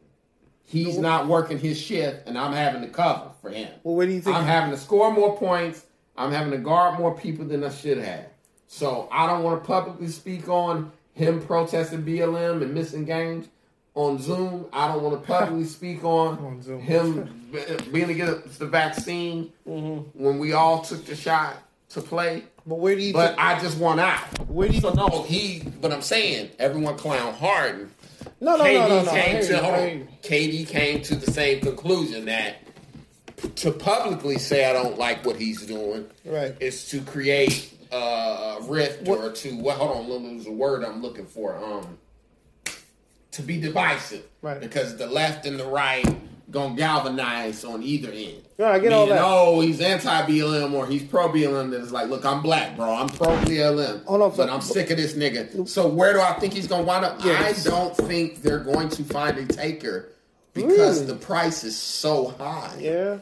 He's not working his shift, and I'm having to cover for him. well, what do you think? I'm having to score more points. I'm having to guard more people than I should have. So I don't want to publicly speak on him protesting BLM and missing games. on Zoom. I don't want to publicly speak on, On him being against the vaccine Mm-hmm. when we all took the shot to play. But where do you? But I just want out. Where do you- So no, he. But I'm saying everyone clown Harden. no, no, KD no, no, no. Came hear to you, hold I on. hear you. KD came to the same conclusion that to publicly say I don't like what he's doing Right. is to create uh, a rift What- or to well, hold on, let me use a word I'm looking for. Um, to be divisive, Right. Because the left and the right gonna galvanize on either end. Yeah, I get all Meaning, that. Oh, he's anti BLM or he's pro BLM. That is like, look, I'm black, bro. I'm pro BLM. Hold on, but I'm sick of this nigga. So where do I think he's gonna wind up? Yes. I don't think they're going to find a taker because Really? the price is so high. Yeah.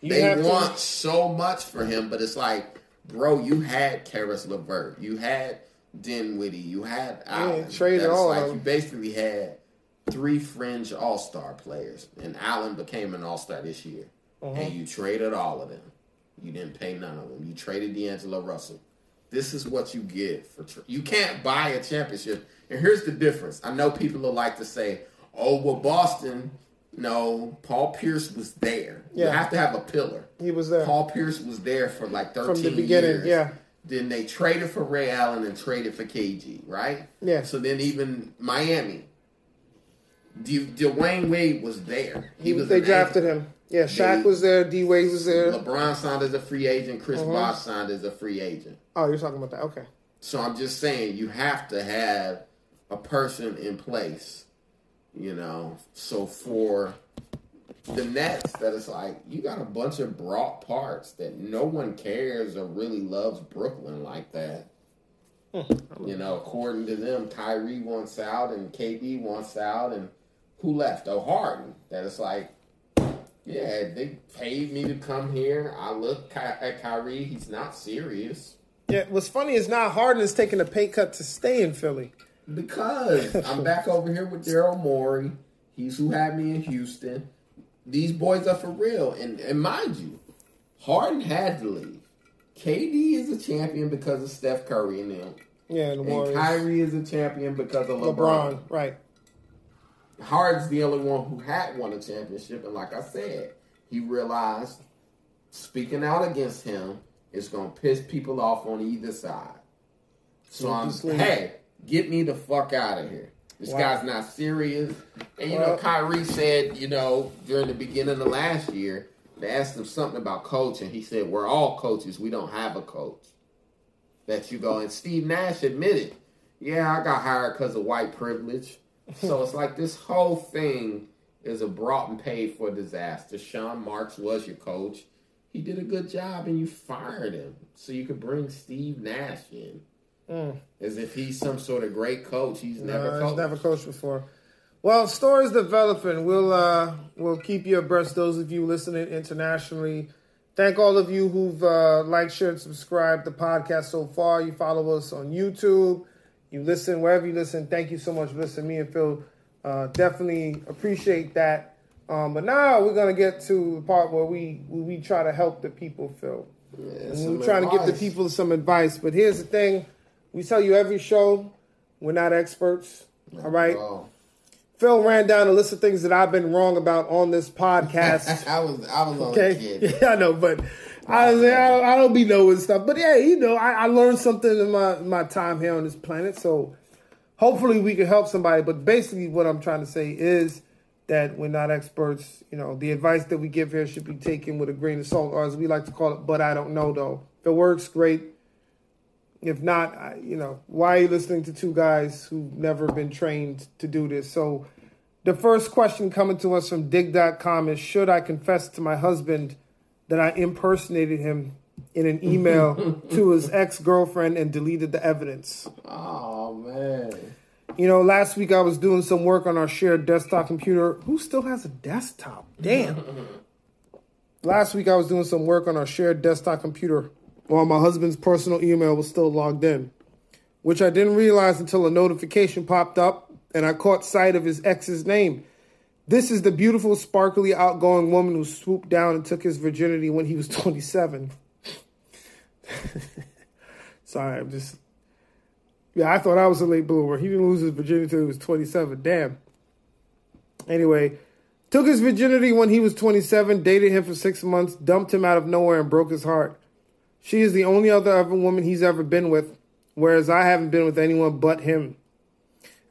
You They have to- want so much for him, but it's like, bro, you had Caris LeVert, you had Dinwiddie, you had Allen. traded That's all like you basically had three fringe All Star players, and Allen became an All Star this year, Uh-huh. and you traded all of them. You didn't pay none of them. You traded D'Angelo Russell. This is what you get for. Tra- you can't buy a championship. And here's the difference. I know people will like to say, "Oh, well, Boston." No, Paul Pierce was there. You have to have a pillar. He was there. Paul Pierce was there for like 13 From the beginning, years. yeah. Then they traded for Ray Allen and traded for KG, right? Yeah. So then even Miami, D- Dwyane Wade was there. He, was they drafted anchor. him. Yeah, Shaq They- was there. D Wade was there. LeBron signed as a free agent. Chris Uh-huh. Bosh signed as a free agent. Oh, you're talking about that. Okay. So I'm just saying you have to have a person in place, you know. So for the Nets, that is like you got a bunch of broad parts that no one cares or really loves Brooklyn like that. you know, according to them, Kyrie wants out and KD wants out, and who left? Oh, Harden. That is like, yeah, they paid me to come here. I look at Kyrie; he's not serious. Yeah, what's funny is now Harden is taking a pay cut to stay in Philly. Because I'm back over here with Daryl Morey. He's who had me in Houston. These boys are for real. And, and mind you, Harden had to leave. KD is a champion because of Steph Curry and them. Yeah, the And. Kyrie is a champion because of LeBron. LeBron, right? Harden's the only one who had won a championship. And like I said, he realized speaking out against him is going to piss people off on either side. So I'm, hey, get me the fuck out of here. This Wow. guy's not serious. And you know, Well- Kyrie said, you know, during the beginning of last year, they asked him something about coaching. He said, We're all coaches. We don't have a coach. That you go. And Steve Nash admitted, Yeah, I got hired because of white privilege. So it's like this whole thing is a brought and paid for disaster. Sean Marks was your coach. He did a good job and you fired him. So you could bring Steve Nash in. As if he's some sort of great coach. He's never No, coached. he's never coached before. Well, stories developing. We'll uh, we'll keep you abreast. Those of you listening internationally, thank all of you who've uh, liked, shared, and subscribed the podcast so far. You follow us on YouTube. You listen wherever you listen. Thank you so much for listening. Me and Phil uh, definitely appreciate that. Um, but now we're gonna get to the part where we we, we try to help the people, Phil. Some we're trying to give the people some advice. But here's the thing: we tell you every show, we're not experts. All right. Phil ran down a list of things that I've been wrong about on this podcast. I was I was Okay, kid. yeah, I know, but I, I, don't, I don't be knowing stuff. But yeah, you know, I, I learned something in my my time here on this planet. So hopefully we can help somebody. But basically, what I'm trying to say is that we're not experts. You know, the advice that we give here should be taken with a grain of salt, or as we like to call it. But I don't know though. If it works, great. If not, I, you know, why are you listening to two guys who've never been trained to do this? So, the first question coming to us from dig.com is Should I confess to my husband that I impersonated him in an email to his ex girlfriend and deleted the evidence? Oh man. You know, last week I was doing some work on our shared desktop computer. Who still has a desktop? Damn. last week I was doing some work on our shared desktop computer while my husband's personal email was still logged in, which I didn't realize until a notification popped up and I caught sight of his ex's name. This is the beautiful, sparkly, outgoing woman who swooped down and took his virginity when he was 27. Sorry, I'm just. Yeah, I thought I was a late bloomer. He didn't lose his virginity until he was 27. Damn. Anyway, took his virginity when he was 27, dated him for six months, dumped him out of nowhere, and broke his heart. She is the only other woman he's ever been with, whereas I haven't been with anyone but him.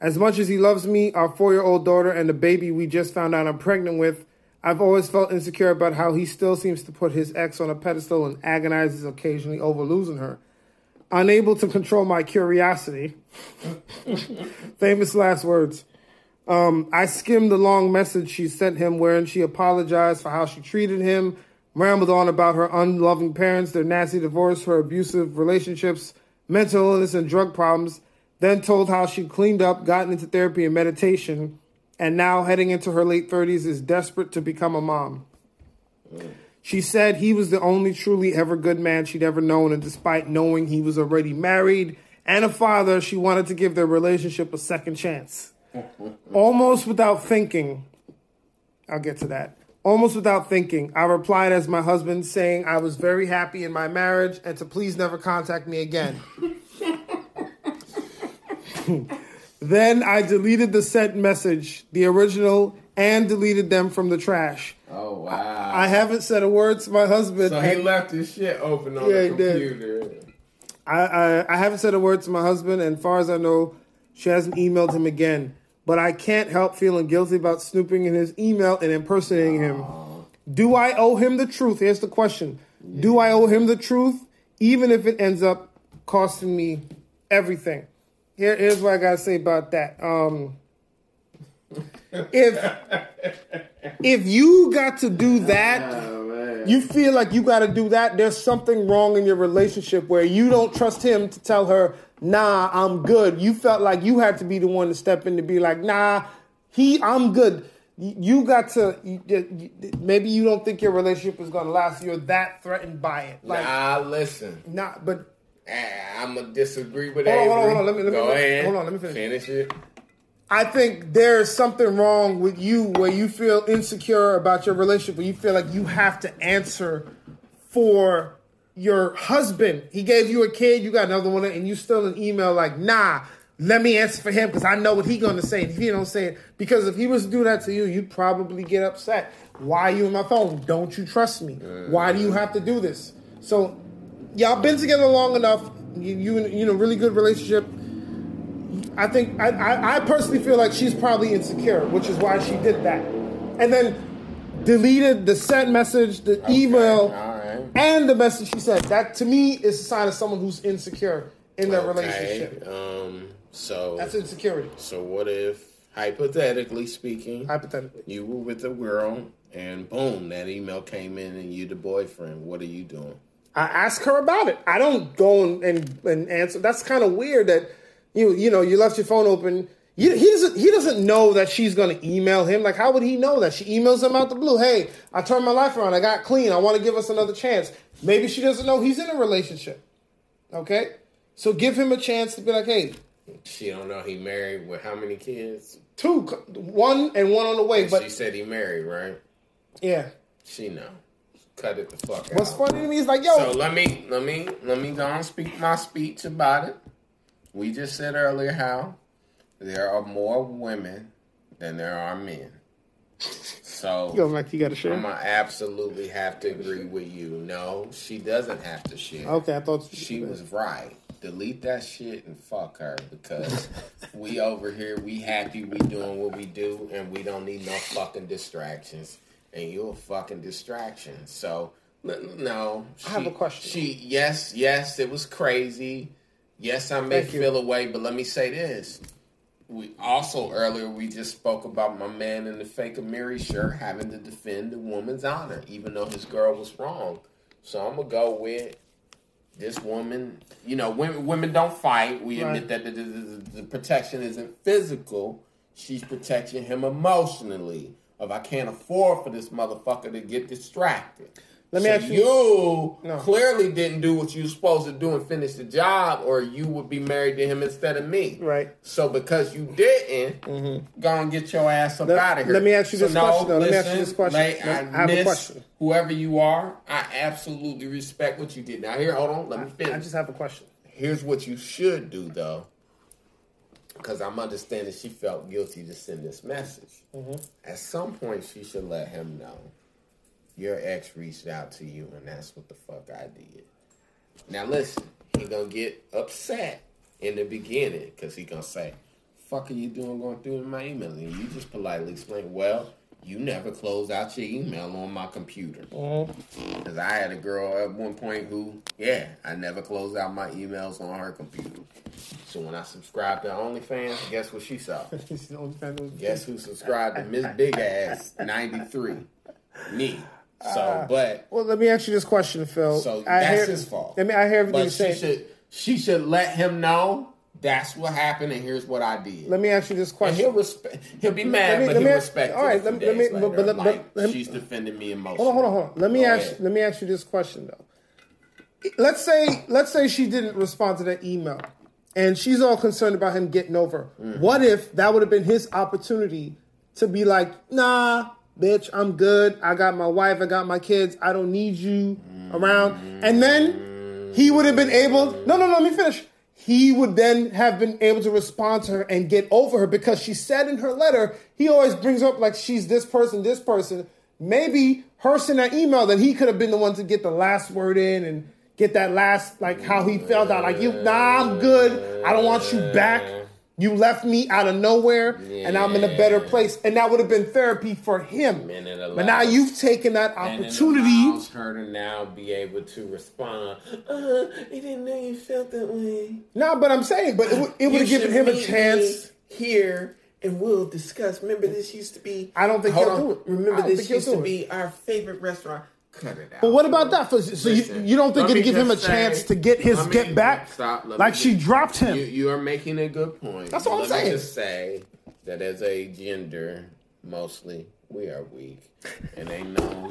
As much as he loves me, our four year old daughter, and the baby we just found out I'm pregnant with, I've always felt insecure about how he still seems to put his ex on a pedestal and agonizes occasionally over losing her. Unable to control my curiosity. Famous last words. Um, I skimmed the long message she sent him wherein she apologized for how she treated him, rambled on about her unloving parents, their nasty divorce, her abusive relationships, mental illness, and drug problems, then told how she cleaned up, gotten into therapy and meditation, and now heading into her late 30s is desperate to become a mom. She said he was the only truly ever good man she'd ever known, and despite knowing he was already married and a father, she wanted to give their relationship a second chance. Almost without thinking, I'll get to that. Almost without thinking, I replied as my husband, saying I was very happy in my marriage and to please never contact me again. then I deleted the sent message, the original, and deleted them from the trash. Oh wow! I haven't said a word to my husband. So he left his shit open on Yeah, the computer. I, I, I haven't said a word to my husband, and far as I know, she hasn't emailed him again. But I can't help feeling guilty about snooping in his email and impersonating him. Do I owe him the truth? Here's the question Do I owe him the truth, even if it ends up costing me everything? Here, here's what I gotta say about that. Um, if if you got to do that, Oh you feel like you got to do that, there's something wrong in your relationship where you don't trust him to tell her, nah, I'm good. You felt like you had to be the one to step in to be like, nah, he, I'm good. You got to, you- maybe you don't think your relationship is going to last. You're that threatened by it. Like, Nah, listen. not, but I'm gonna disagree with that. hold on, hold on. Let me- let me- Go ahead. hold on, let me finish. Finish it. I think there's something wrong with you where you feel insecure about your relationship, where you feel like you have to answer for your husband. He gave you a kid, you got another one, and you still an email like, nah, let me answer for him because I know what he gonna say. And if he don't say it, because if he was to do that to you, you'd probably get upset. Why are you on my phone? Don't you trust me? Why do you have to do this? So y'all been together long enough. You you you know really good relationship. I think I, I, I personally feel like she's probably insecure, which is why she did that. And then deleted the sent message, the email, all right. and the message she sent. That to me is a sign of someone who's insecure in their relationship. Um. So. That's insecurity, so what if, hypothetically speaking, hypothetically. you were with a girl and boom, that email came in and you the boyfriend. What are you doing? I ask her about it. I don't go and, and, and answer. That's kind of weird that you you know you left your phone open. You, he doesn't he doesn't know that she's going to email him. Like how would he know that she emails him out the blue? Hey, I turned my life around. I got clean. I want to give us another chance. Maybe she doesn't know he's in a relationship. Okay, so give him a chance to be like, hey, She don't know he married with how many kids? two, one and one on the way. she But said he married, right? yeah, She know. Cut it the fuck out. what's funny to me is like, yo, So let me let me let me go and speak my speech about it. We just said earlier how there are more women than there are men. So yo, Mike, you got to share. I'm gonna absolutely have to agree with you. No, she doesn't have to share. Okay, I thought She was right. Delete that shit and fuck her because we over here, we happy, we doing what we do, and we don't need no fucking distractions. And you're a fucking distraction. So no, she, I have a question. She yes, yes, it was crazy. Yes, I may Thank you. feel away, but let me say this. We also earlier we just spoke about my man in the fake Amiri shirt having to defend the woman's honor, even though his girl was wrong. So I'm gonna go with this woman. You know, women women don't fight. We Right. admit that the, the, the, the protection isn't physical. She's protecting him emotionally. Of I can't afford for this motherfucker to get distracted. Let me So ask you- You No. clearly didn't do what you were supposed to do and finish the job, or you would be married to him instead of me. Right. So because you didn't, mm-hmm. go and get your ass up Let- out of here. let me ask you So this question, though. Let me ask you listen, this question. like, Let- I have a miss question. Whoever you are, I absolutely respect what you did. Now here, hold on, let me finish. I just have a question. Here's what you should do though. Because I'm understanding she felt guilty to send this message. Mm-hmm. At some point, she should let him know your ex reached out to you, and that's what the fuck I did. Now listen, he gonna get upset in the beginning because he gonna say, "Fuck are you doing going through my email?" And you just politely explain, "Well." You never close out your email on my computer. Mm-hmm. Because I had a girl at one point who, yeah, I never closed out my emails on her computer. So when I subscribed to OnlyFans, guess what she saw? She's the only fan who's- Guess who subscribed to Miss Big Ass 93? Me. So, ah. but Well, let me ask you this question, Phil. So I that's hear- his fault. I mean, I hear everything but you're she saying. should she should let him know that's what happened and here's what I did. Let me ask you this and question. he'll respect. He'll be mad, me- but let he'll me- respect. all right, let me- let me- but- later, but but- like, she's defending me emotionally. Hold on, hold on, hold on. Let me Go ask. ahead. Let me ask you this question though. Let's say, let's say she didn't respond to that email, and she's all concerned about him getting over. Mm-hmm. What if that would have been his opportunity to be like, Nah, bitch, I'm good. I got my wife. I got my kids. I don't need you around. And then he would have been able. No, no, no. Let me finish. He would then have been able to respond to her and get over her because she said in her letter, he always brings up like she's this person, this person. Maybe her sending that email, then he could have been the one to get the last word in and get that last, like how he felt out. Like, you, nah, I'm good. I don't want you back. You left me out of nowhere, and I'm in a better place. And that would have been therapy for him. But now you've taken that opportunity. her to now be able to respond. Uh, I didn't know you felt that way. No, but I'm saying, but it would, it would have given him a chance. here, and we'll discuss. Remember, this used to be. I don't think he'll do it. Remember, this used to be our favorite restaurant. Cut it out. But what about that? So, so you, Listen, you don't think it'd me give him a just chance to get his me- get back? Stop. like she just- dropped him. You, you are making a good point. That's what I'm Let saying. Me just say that as a gender, mostly we are weak, and ain't no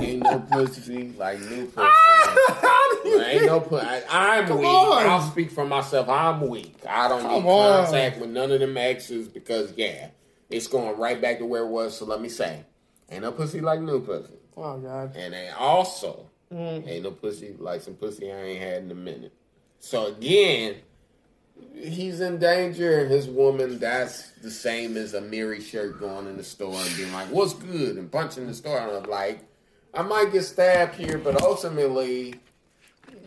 ain't no pussy like new pussy. Ah! ain't no pussy. I'm Come weak. on. I'll speak for myself. I'm weak. I don't Come need on. contact with none of them exes because yeah, it's going right back to where it was. So let me say, ain't no pussy like new pussy. Oh God. And they also Mm. ain't no pussy like some pussy I ain't had in a minute. So again, he's in danger. and His woman, that's the same as a Miri shirt going in the store and being like, "What's good?" and punching the store. And I'm like, I might get stabbed here, but ultimately,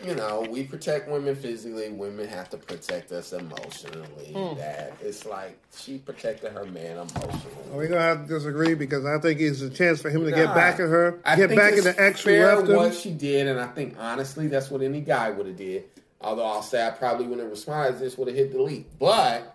you know, we protect women physically. Women have to protect us emotionally. Hmm. That it's like she protected her man emotionally. We're gonna have to disagree because I think it's a chance for him to get back at her, I get think back at the ex who fair left him. what she did, and I think honestly that's what any guy would have did. Although I'll say I probably wouldn't have responded, just would have hit delete. But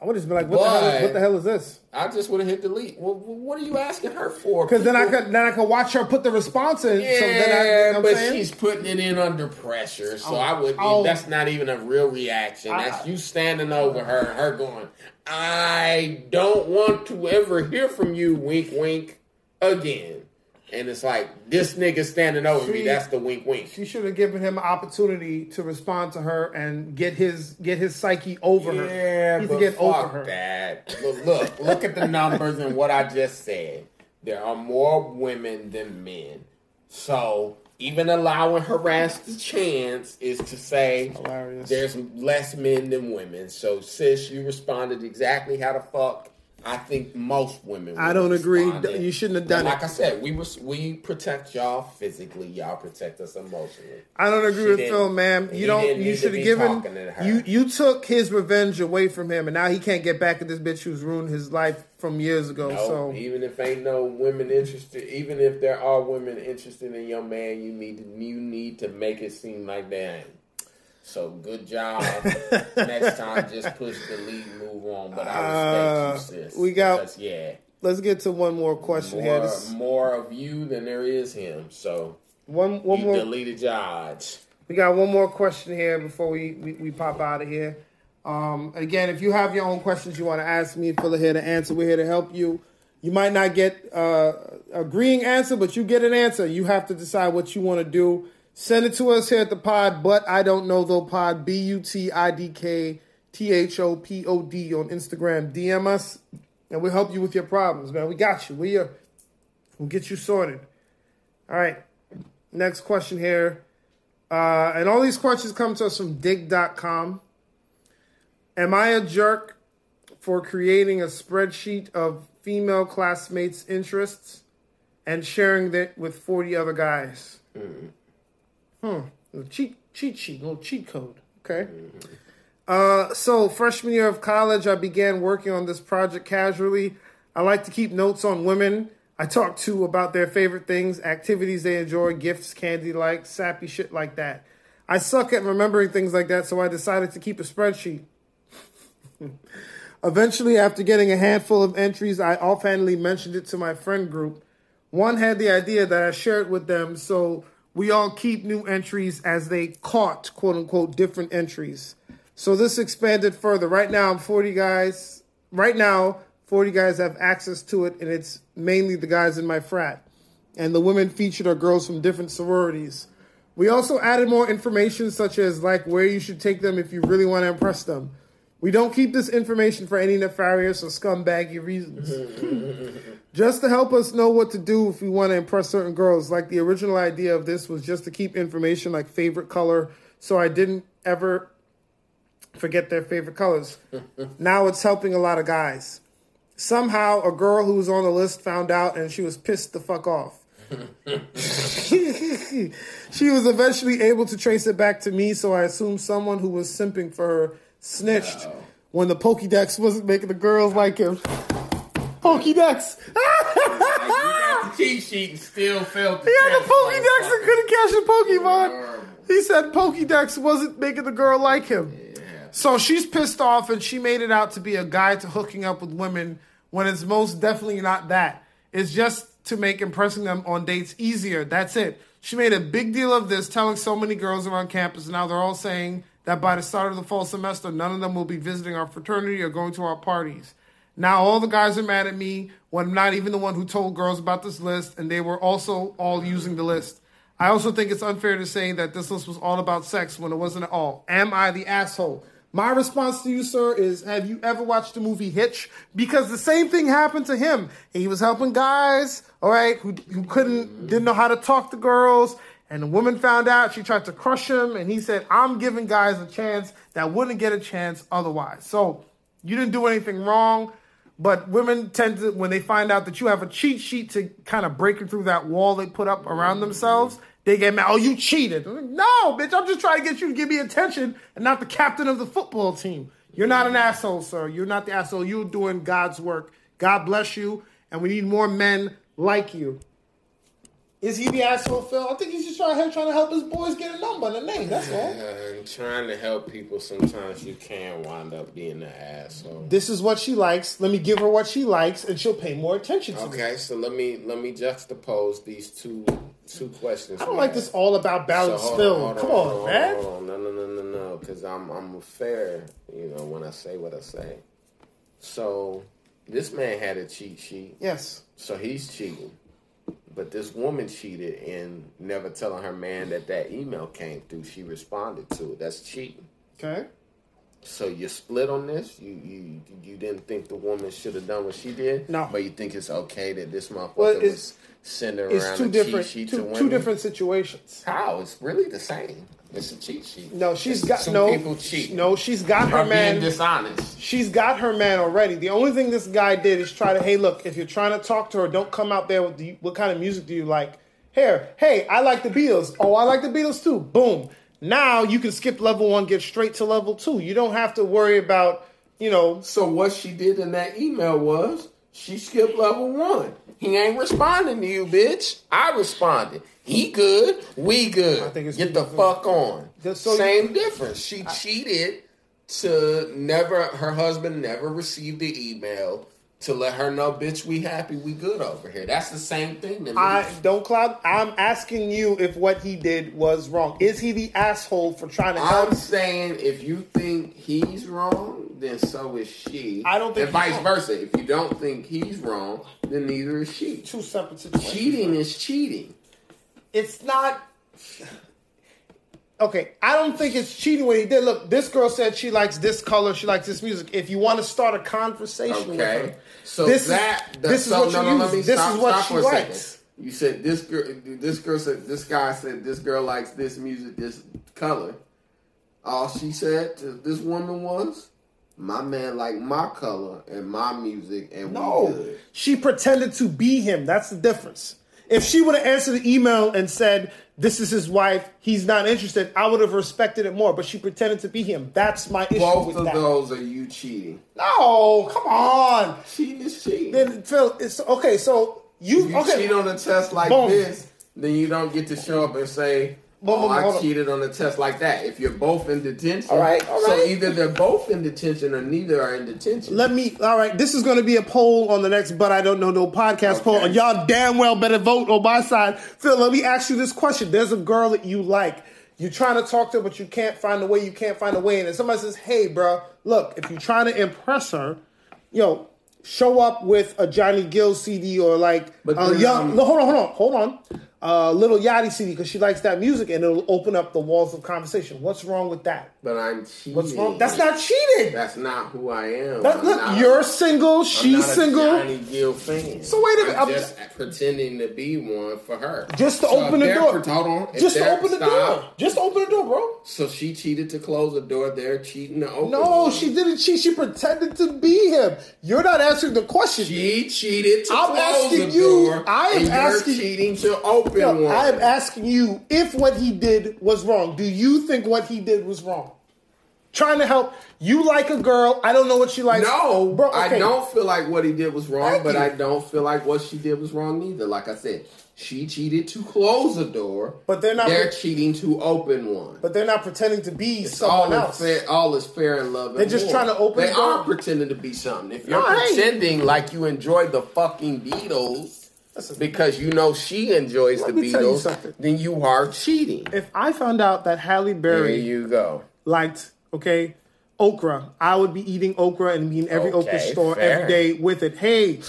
I would just be like, what the hell? Is, what the hell is this? I just would have hit delete. Well, what are you asking her for? Because then I could then I could watch her put the response in. Yeah, so then I, you know what but saying? she's putting it in under pressure, so Oh, I would. oh. that's not even a real reaction. I- That's you standing over her, her going, "I don't want to ever hear from you." Wink, wink, again. And it's like this nigga standing over me. That's the wink, wink. She should have given him an opportunity to respond to her and get his get his psyche over her. Yeah, but get fuck over her. that. Look, look, look at the numbers and what I just said. There are more women than men. So even allowing harass the chance is to say there's less men than women. So sis, you responded exactly how the fuck I think most women. I don't agree. You shouldn't have done like it. Like I said, we was we protect y'all physically. Y'all protect us emotionally. I don't agree She with Phil, man. You don't. You should have given. You you took his revenge away from him, and now he can't get back at this bitch who's ruined his life from years ago. No, so even if ain't no women interested, even if there are women interested in your man, you need to you need to make it seem like they ain't. So good job. Next time, just push delete, and move on. But I respect you, sis. Uh, we got- because, yeah, let's get to one more question here. more This, more of you than there is him. So one one more. deleted odds. We got one more question here before we, we, we pop out of here. Um, again, if you have your own questions you want to ask me, Phil here to answer. We're here to help you. You might not get uh, agreeing answer, but you get an answer. You have to decide what you want to do. Send it to us here at the pod, but I don't know though pod B U T I D K T H O P O D on Instagram. DM us and we'll help you with your problems, man. We got you. We are, we'll get you sorted. All right. Next question here. Uh, and all these questions come to us from dig.com. Am I a jerk for creating a spreadsheet of female classmates' interests and sharing it with 40 other guys? Hmm. Cheat, cheat sheet, little cheat code. Okay. Uh, so, freshman year of college, I began working on this project casually. I like to keep notes on women I talk to about their favorite things, activities they enjoy, gifts, candy like, sappy shit like that. I suck at remembering things like that, so I decided to keep a spreadsheet. Eventually, after getting a handful of entries, I offhandedly mentioned it to my friend group. One had the idea that I shared with them, so we all keep new entries as they caught, quote unquote, different entries. So this expanded further. Right now, I'm 40 guys. Right now, 40 guys have access to it, and it's mainly the guys in my frat. And the women featured are girls from different sororities. We also added more information, such as like where you should take them if you really want to impress them. We don't keep this information for any nefarious or scumbaggy reasons. just to help us know what to do if we want to impress certain girls. Like the original idea of this was just to keep information like favorite color, so I didn't ever forget their favorite colors. now it's helping a lot of guys. Somehow, a girl who was on the list found out and she was pissed the fuck off. she was eventually able to trace it back to me, so I assume someone who was simping for her snitched when the Pokédex wasn't making the girls like him. Pokédex! the cheat sheet and still failed to He had a catch Pokédex and couldn't catch a Pokemon. He said Pokédex wasn't making the girl like him. So she's pissed off and she made it out to be a guide to hooking up with women when it's most definitely not that. It's just to make impressing them on dates easier. That's it. She made a big deal of this, telling so many girls around campus, now they're all saying that by the start of the fall semester, none of them will be visiting our fraternity or going to our parties. Now all the guys are mad at me when I'm not even the one who told girls about this list, and they were also all using the list. I also think it's unfair to say that this list was all about sex when it wasn't at all. Am I the asshole? My response to you, sir, is have you ever watched the movie Hitch? Because the same thing happened to him. He was helping guys, all right, who, who couldn't, didn't know how to talk to girls. And the woman found out, she tried to crush him, and he said, I'm giving guys a chance that wouldn't get a chance otherwise. So you didn't do anything wrong. But women tend to, when they find out that you have a cheat sheet to kind of breaking through that wall they put up around themselves, they get mad. Oh, you cheated. Like, no, bitch, I'm just trying to get you to give me attention and not the captain of the football team. You're not an asshole, sir. You're not the asshole. You're doing God's work. God bless you. And we need more men like you. Is he the asshole, Phil? I think he's just trying, trying to help his boys get a number and a name. That's all. And trying to help people, sometimes you can wind up being an asshole. This is what she likes. Let me give her what she likes, and she'll pay more attention to me. Okay, so let me let me juxtapose these two two questions. I don't like this all about balance So, Phil. hold Come hold on, man. Hold on, no, no, no, no, no, because I'm I'm fair, you know, when I say what I say. So this man had a cheat sheet, Yes. so he's cheating. But this woman cheated and never telling her man that that email came through. She responded to it. That's cheating. Okay. So you split on this. You you you didn't think the woman should have done what she did. No. but you think it's okay that this motherfucker Well, it's- was sending It's around two a different cheat sheet two, to two different situations. How? It's really the same. It's a cheat sheet. No, she's It's got two no. people cheat. No, she's got Her her being man. dishonest. She's got her man already. The only thing this guy did is try to, hey, look, if you're trying to talk to her, don't come out there with the, what kind of music do you like? Here, hey, I like the Beatles. Oh, I like the Beatles too. Boom. Now you can skip level one, get straight to level two. You don't have to worry about, you know, So what she did in that email was she skipped level one. He ain't responding to you, bitch. I responded. He good. We good. I think it's Get the fuck on. So you- Same difference. She cheated to never. Her husband never received the email to let her know, bitch, we happy, we good over here. That's the same thing. I don't cloud. I'm asking you if what he did was wrong. Is he the asshole for trying to? I'm saying if you think he's wrong, then so is she. I don't think and vice he's- versa. If you don't think he's wrong, then neither is she. Two separate situations. Cheating is cheating. It's not okay i don't think it's cheating what he did look this girl said she likes this color she likes this music if you want to start a conversation with Okay. her So this that is this is what no, you no, use this stop, is what she likes second. You said this girl. This girl said this guy said this girl likes this music, this color. All she said to this woman was, My man like my color and my music, and we No, good. she pretended to be him. That's the difference. If she would have answered the email and said, "This is his wife," he's not interested, I would have respected it more. But she pretended to be him. That's my issue Both with of that. those are you cheating. No, come on. Cheating is cheating. Then Phil, it's okay. So you, If you okay? cheat on a test like Boom. this, then you don't get to show up and say, Boom, oh, I cheated on a test like that. If you're both in detention, All right, all so either they're both in detention or neither are in detention. Let me. All right, this is going to be a poll on the next, but I don't know no podcast poll, Okay. and y'all damn well better vote on my side. Phil, let me ask you this question: There's a girl that you like. You're trying to talk to her, but you can't find a way. You can't find a way, and then somebody says, "Hey, bro, look, if you're trying to impress her, yo, show up with a Johnny Gill CD or like But a young. um, no, hold on, hold on, hold on. Uh, Lil Yachty CD because she likes that music, and it'll open up the walls of conversation. What's wrong with that? But I'm cheating. What's wrong? That's not cheating. That's not who I am. That- look, you're single. She's single. Johnny Gill fan. So wait a minute, I'm I'm- just pretending to be one for her. Just to So open the door. hold on. Just to open the stop. door. Just open the door, bro. So she cheated to close the door. They're cheating to open. No, she didn't cheat. She pretended to be him. You're not answering the question. She cheated to I'm close asking the you- door. I am asking- cheating to open No, one. I am asking you if what he did was wrong. Do you think what he did was wrong? Trying to help. You like a girl. I don't know what she likes. No, bro. I don't feel like what he did was wrong, Thank but you. I don't feel like what she did was wrong either. Like I said, she cheated to close a door, But they're not- They're cheating to open one. But they're not pretending to be It's someone all else. Is fair, all is fair in love. and They're just war. trying to open They the are pretending to be something. If you're No, pretending like you enjoy the fucking Beatles because you know she enjoys Let the tell you Beatles, then you are cheating. If I found out that Halle Berry, There you go. liked, okay, okra, I would be eating okra and be in every okra store fair. every day with it. Hey,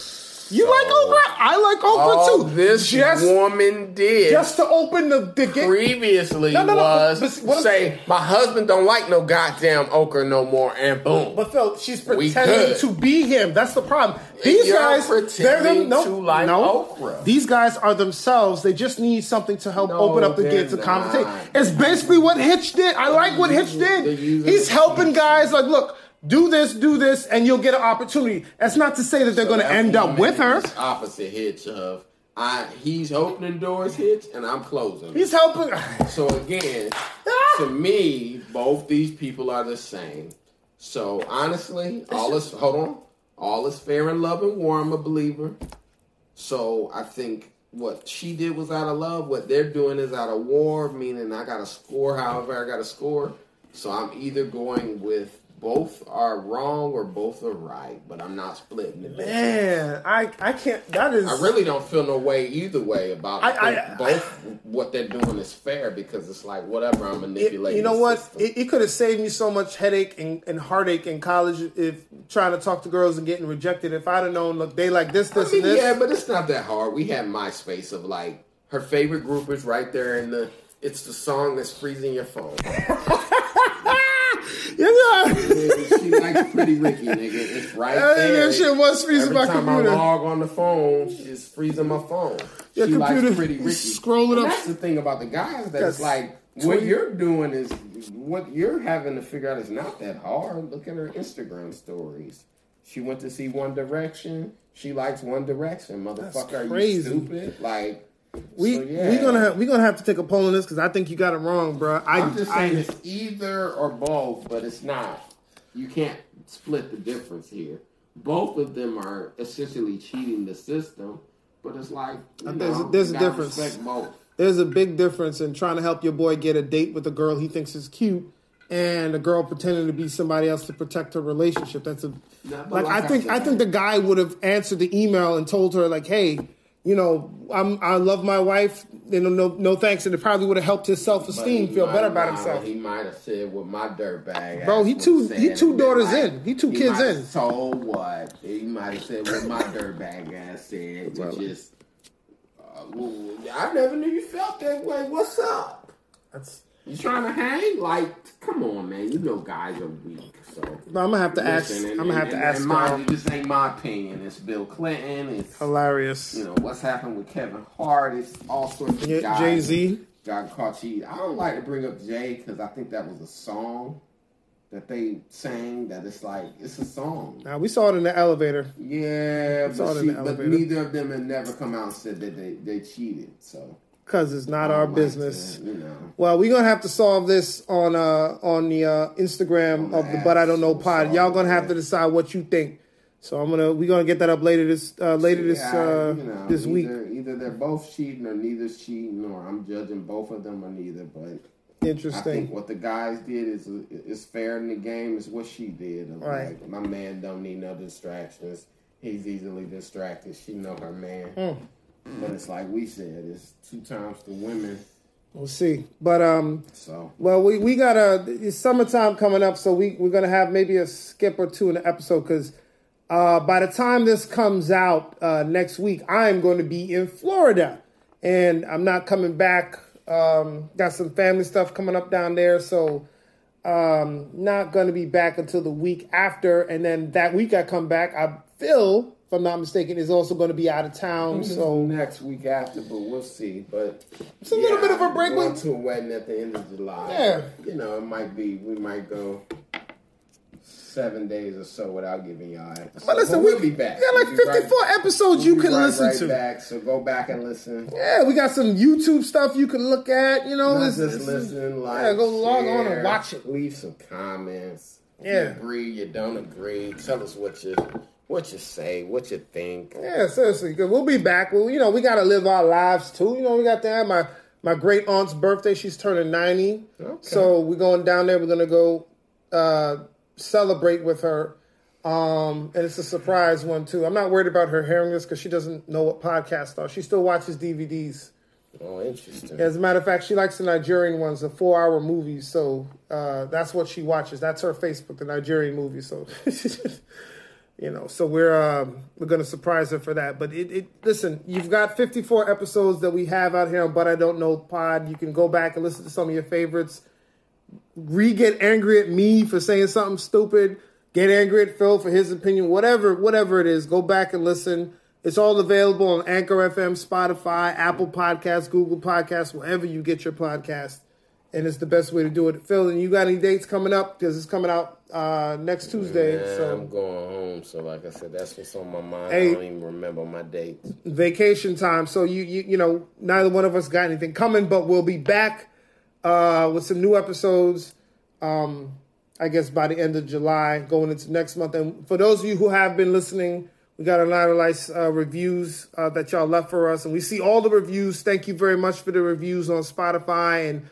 you So- like okra? I like okra All too. this just, woman did just to open the, the gate. previously No, no, no, was but- but I'm- say my husband don't like no goddamn okra no more, and boom. But Phil, she's pretending to be him. That's the problem. These You're guys, they're them. No, to like no. okra. These guys are themselves. They just need something to help open up the gates of conversation. It's basically what Hitch did. I like what Hitch did. He's helping guys. Like, look, do this, do this, and you'll get an opportunity. That's not to say that they're going to end up with her. Opposite hitch of I. He's opening doors hitch, and I'm closing. He's helping. So again, ah! to me, both these people are the same. So honestly, all is hold on, all is fair in love and war. I'm a believer. So I think what she did was out of love. What they're doing is out of war, meaning I got to score however I got to score. So I'm either going with both are wrong or both are right, but I'm not splitting it. Man, I I can't. That is. I really don't feel no way either way about I- it. I- both what they're doing is fair because it's like whatever I'm It- manipulating. you know what? It, it could have saved me so much headache and, and heartache in college if trying to talk to girls and getting rejected. If I'd have known, look, they like this, this, I mean, and this. yeah, but it's not that hard. We had MySpace of like her favorite group is right there in the. It's the song that's freezing your phone. Yeah, she likes Pretty Ricky, nigga. It's right That there. shit was freezing Every my time computer. I log on the phone, it's freezing my phone. Your she computer likes Pretty Ricky. scrolling And up. That's the thing about the guys that it's like what you're doing is what you're having to figure out is not that hard. Look at her Instagram stories. She went to see One Direction. She likes One Direction. Motherfucker, are you stupid? Like we so, yeah. we gonna have, we gonna have to take a poll on this because I think you got it wrong, bro. I, I'm just I- saying it's either or both, but it's not. You can't split the difference here. Both of them are essentially cheating the system, but it's like There's know, there's you a difference. Both. there's a big difference in trying to help your boy get a date with a girl he thinks is cute. And a girl pretending to be somebody else to protect her relationship. That's a but like, like I I think said- I think the guy would have answered the email and told her like, hey, you know, I'm I love my wife. You know, no no thanks, and it probably would have helped his self esteem feel might- better about himself. He might have said with my dirtbag. Bro, he two- he two daughters like- in. He two kids in. So what he might have said what my dirtbag ass said. Bro. Which just, uh, well, I never knew you felt that way. What's up? That's, You trying to hang? Like, come on, man. You know guys are weak. So I'm gonna have to ask. Listen, I'm gonna have and- to ask. and mind y'all. this ain't my opinion. It's Bill Clinton. It's Hilarious. you know what's happened with Kevin Hart. It's all sorts of Yeah. Jay Z. got caught cheating. I don't like to bring up Jay because I think that was a song. that they sang that it's like it's a song. Now we saw it in the elevator. Yeah, saw it but, in she, the but elevator. neither of them had never come out and said that they, they cheated. So Cause it's not our business. that, you know. Well, we're gonna have to solve this on uh on the uh, Instagram of the But I Don't Know pod. Y'all gonna have to decide what you think. So I'm gonna we're gonna get that up later this uh, later this uh you know, this week. either, Either they're both cheating or neither's cheating, or I'm judging both of them or neither. But interesting. I think what the guys did is is fair in the game. Is what she did. Of Right. Like, my man don't need no distractions. He's easily distracted. She know her man. Hmm. But it's like we said, it's two times the women. We'll see. But um So well we we got a it's summertime coming up, so we we're gonna have maybe a skip or two in the episode because uh by the time this comes out uh next week, I am going to be in Florida and I'm not coming back. Um got some family stuff coming up down there, so um not gonna be back until the week after and then that week I come back, I Phil, if I'm not mistaken, is also gonna be out of town. So next week after, but we'll see. But It's a little bit of a break. Going to a wedding at the end of July. Yeah. you know, it might be. We might go seven days or so without giving y'all episodes. But listen, we'll we, be back. we got like We'll be right- 54 episodes we'll you can right- listen right to. Back, so go back and listen. Yeah, we got some YouTube stuff you can look at. You know, Not this, just listen, like, yeah, go log on and watch it. Leave some comments. Yeah. You agree, you don't agree. Tell us what you what you say, what you think. Yeah, seriously, 'cause we'll be back. Well, you know, we got to live our lives too. You know, we got to have my my great aunt's birthday. She's turning 90, Okay. so we're going down there. We're gonna go uh, celebrate with her. Um, and it's a surprise one too. I'm not worried about her hearing this because she doesn't know what podcasts are. She still watches DVDs. Oh, interesting. As a matter of fact, she likes the Nigerian ones, the four hour movies. So uh, that's what she watches. That's her Facebook, the Nigerian movies. So, you know, so we're um, we're gonna surprise her for that. But it, it listen, you've got 54 episodes that we have out here on But I Don't Know Pod. You can go back and listen to some of your favorites. Re get angry at me for saying something stupid. Get angry at Phil for his opinion. Whatever, whatever it is, go back and listen. It's all available on Anchor FM, Spotify, Apple Podcasts, Google Podcasts, wherever you get your podcast. And it's the best way to do it. Phil, and you got any dates coming up? Because it's coming out uh, next Tuesday. Yeah, so I'm going home. So, like I said, that's what's on my mind. Hey. I don't even remember my dates. vacation time. So you you you know, neither one of us got anything coming, but we'll be back uh, with some new episodes. Um, I guess by the end of July, going into next month. And for those of you who have been listening, we got a lot of nice uh, reviews uh, that y'all left for us, and we see all the reviews. Thank you very much for the reviews on Spotify and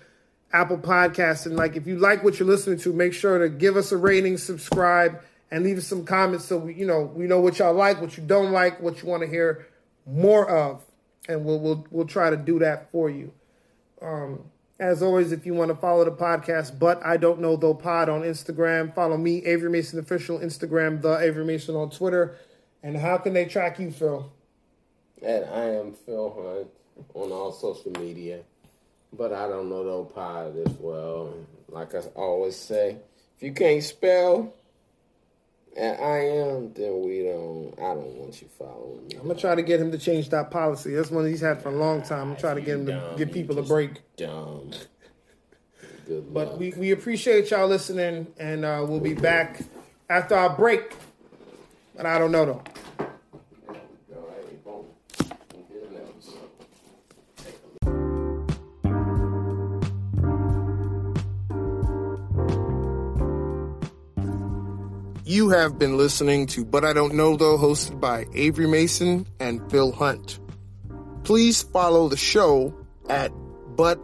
Apple Podcasts. And like, if you like what you're listening to, make sure to give us a rating, subscribe, and leave us some comments so we, you know, we know what y'all like, what you don't like, what you want to hear more of, and we'll we'll we'll try to do that for you. Um, as always, if you want to follow the podcast, but I don't know though pod on Instagram, follow me, Avery Mason official Instagram, the Avery Mason on Twitter. And how can they track you, Phil? And I am Phil Hunt on all social media. But I don't know the pod as well. Like I always say, if you can't spell and I am, then we don't I don't want you following me. I'm gonna try to get him to change that policy. That's one he's had for a long time. I'm trying to get him to give people a break. Dumb. Good But luck. we, we appreciate y'all listening, and uh, we'll be back after our break. But I don't know though. You have been listening to But I Don't Know Though, hosted by Avery Mason and Phil Hunt. Please follow the show at But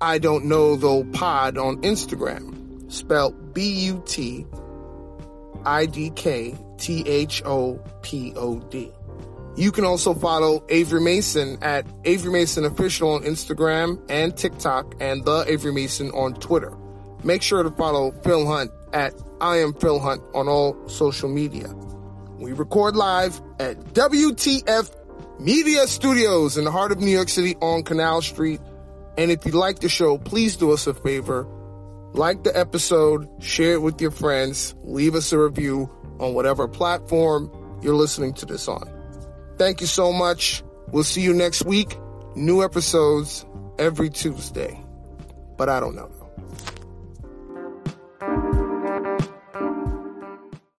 I Don't Know Though Pod on Instagram, spelled B U T I D K T H O P O D. You can also follow Avery Mason at Avery Mason Official on Instagram and TikTok and The Avery Mason on Twitter. Make sure to follow Phil Hunt at I am Phil Hunt on all social media. We record live at WTF Media Studios in the heart of New York City on Canal Street. And if you like the show, please do us a favor. Like the episode, share it with your friends, leave us a review on whatever platform you're listening to this on. Thank you so much. We'll see you next week. New episodes every Tuesday. But I don't know.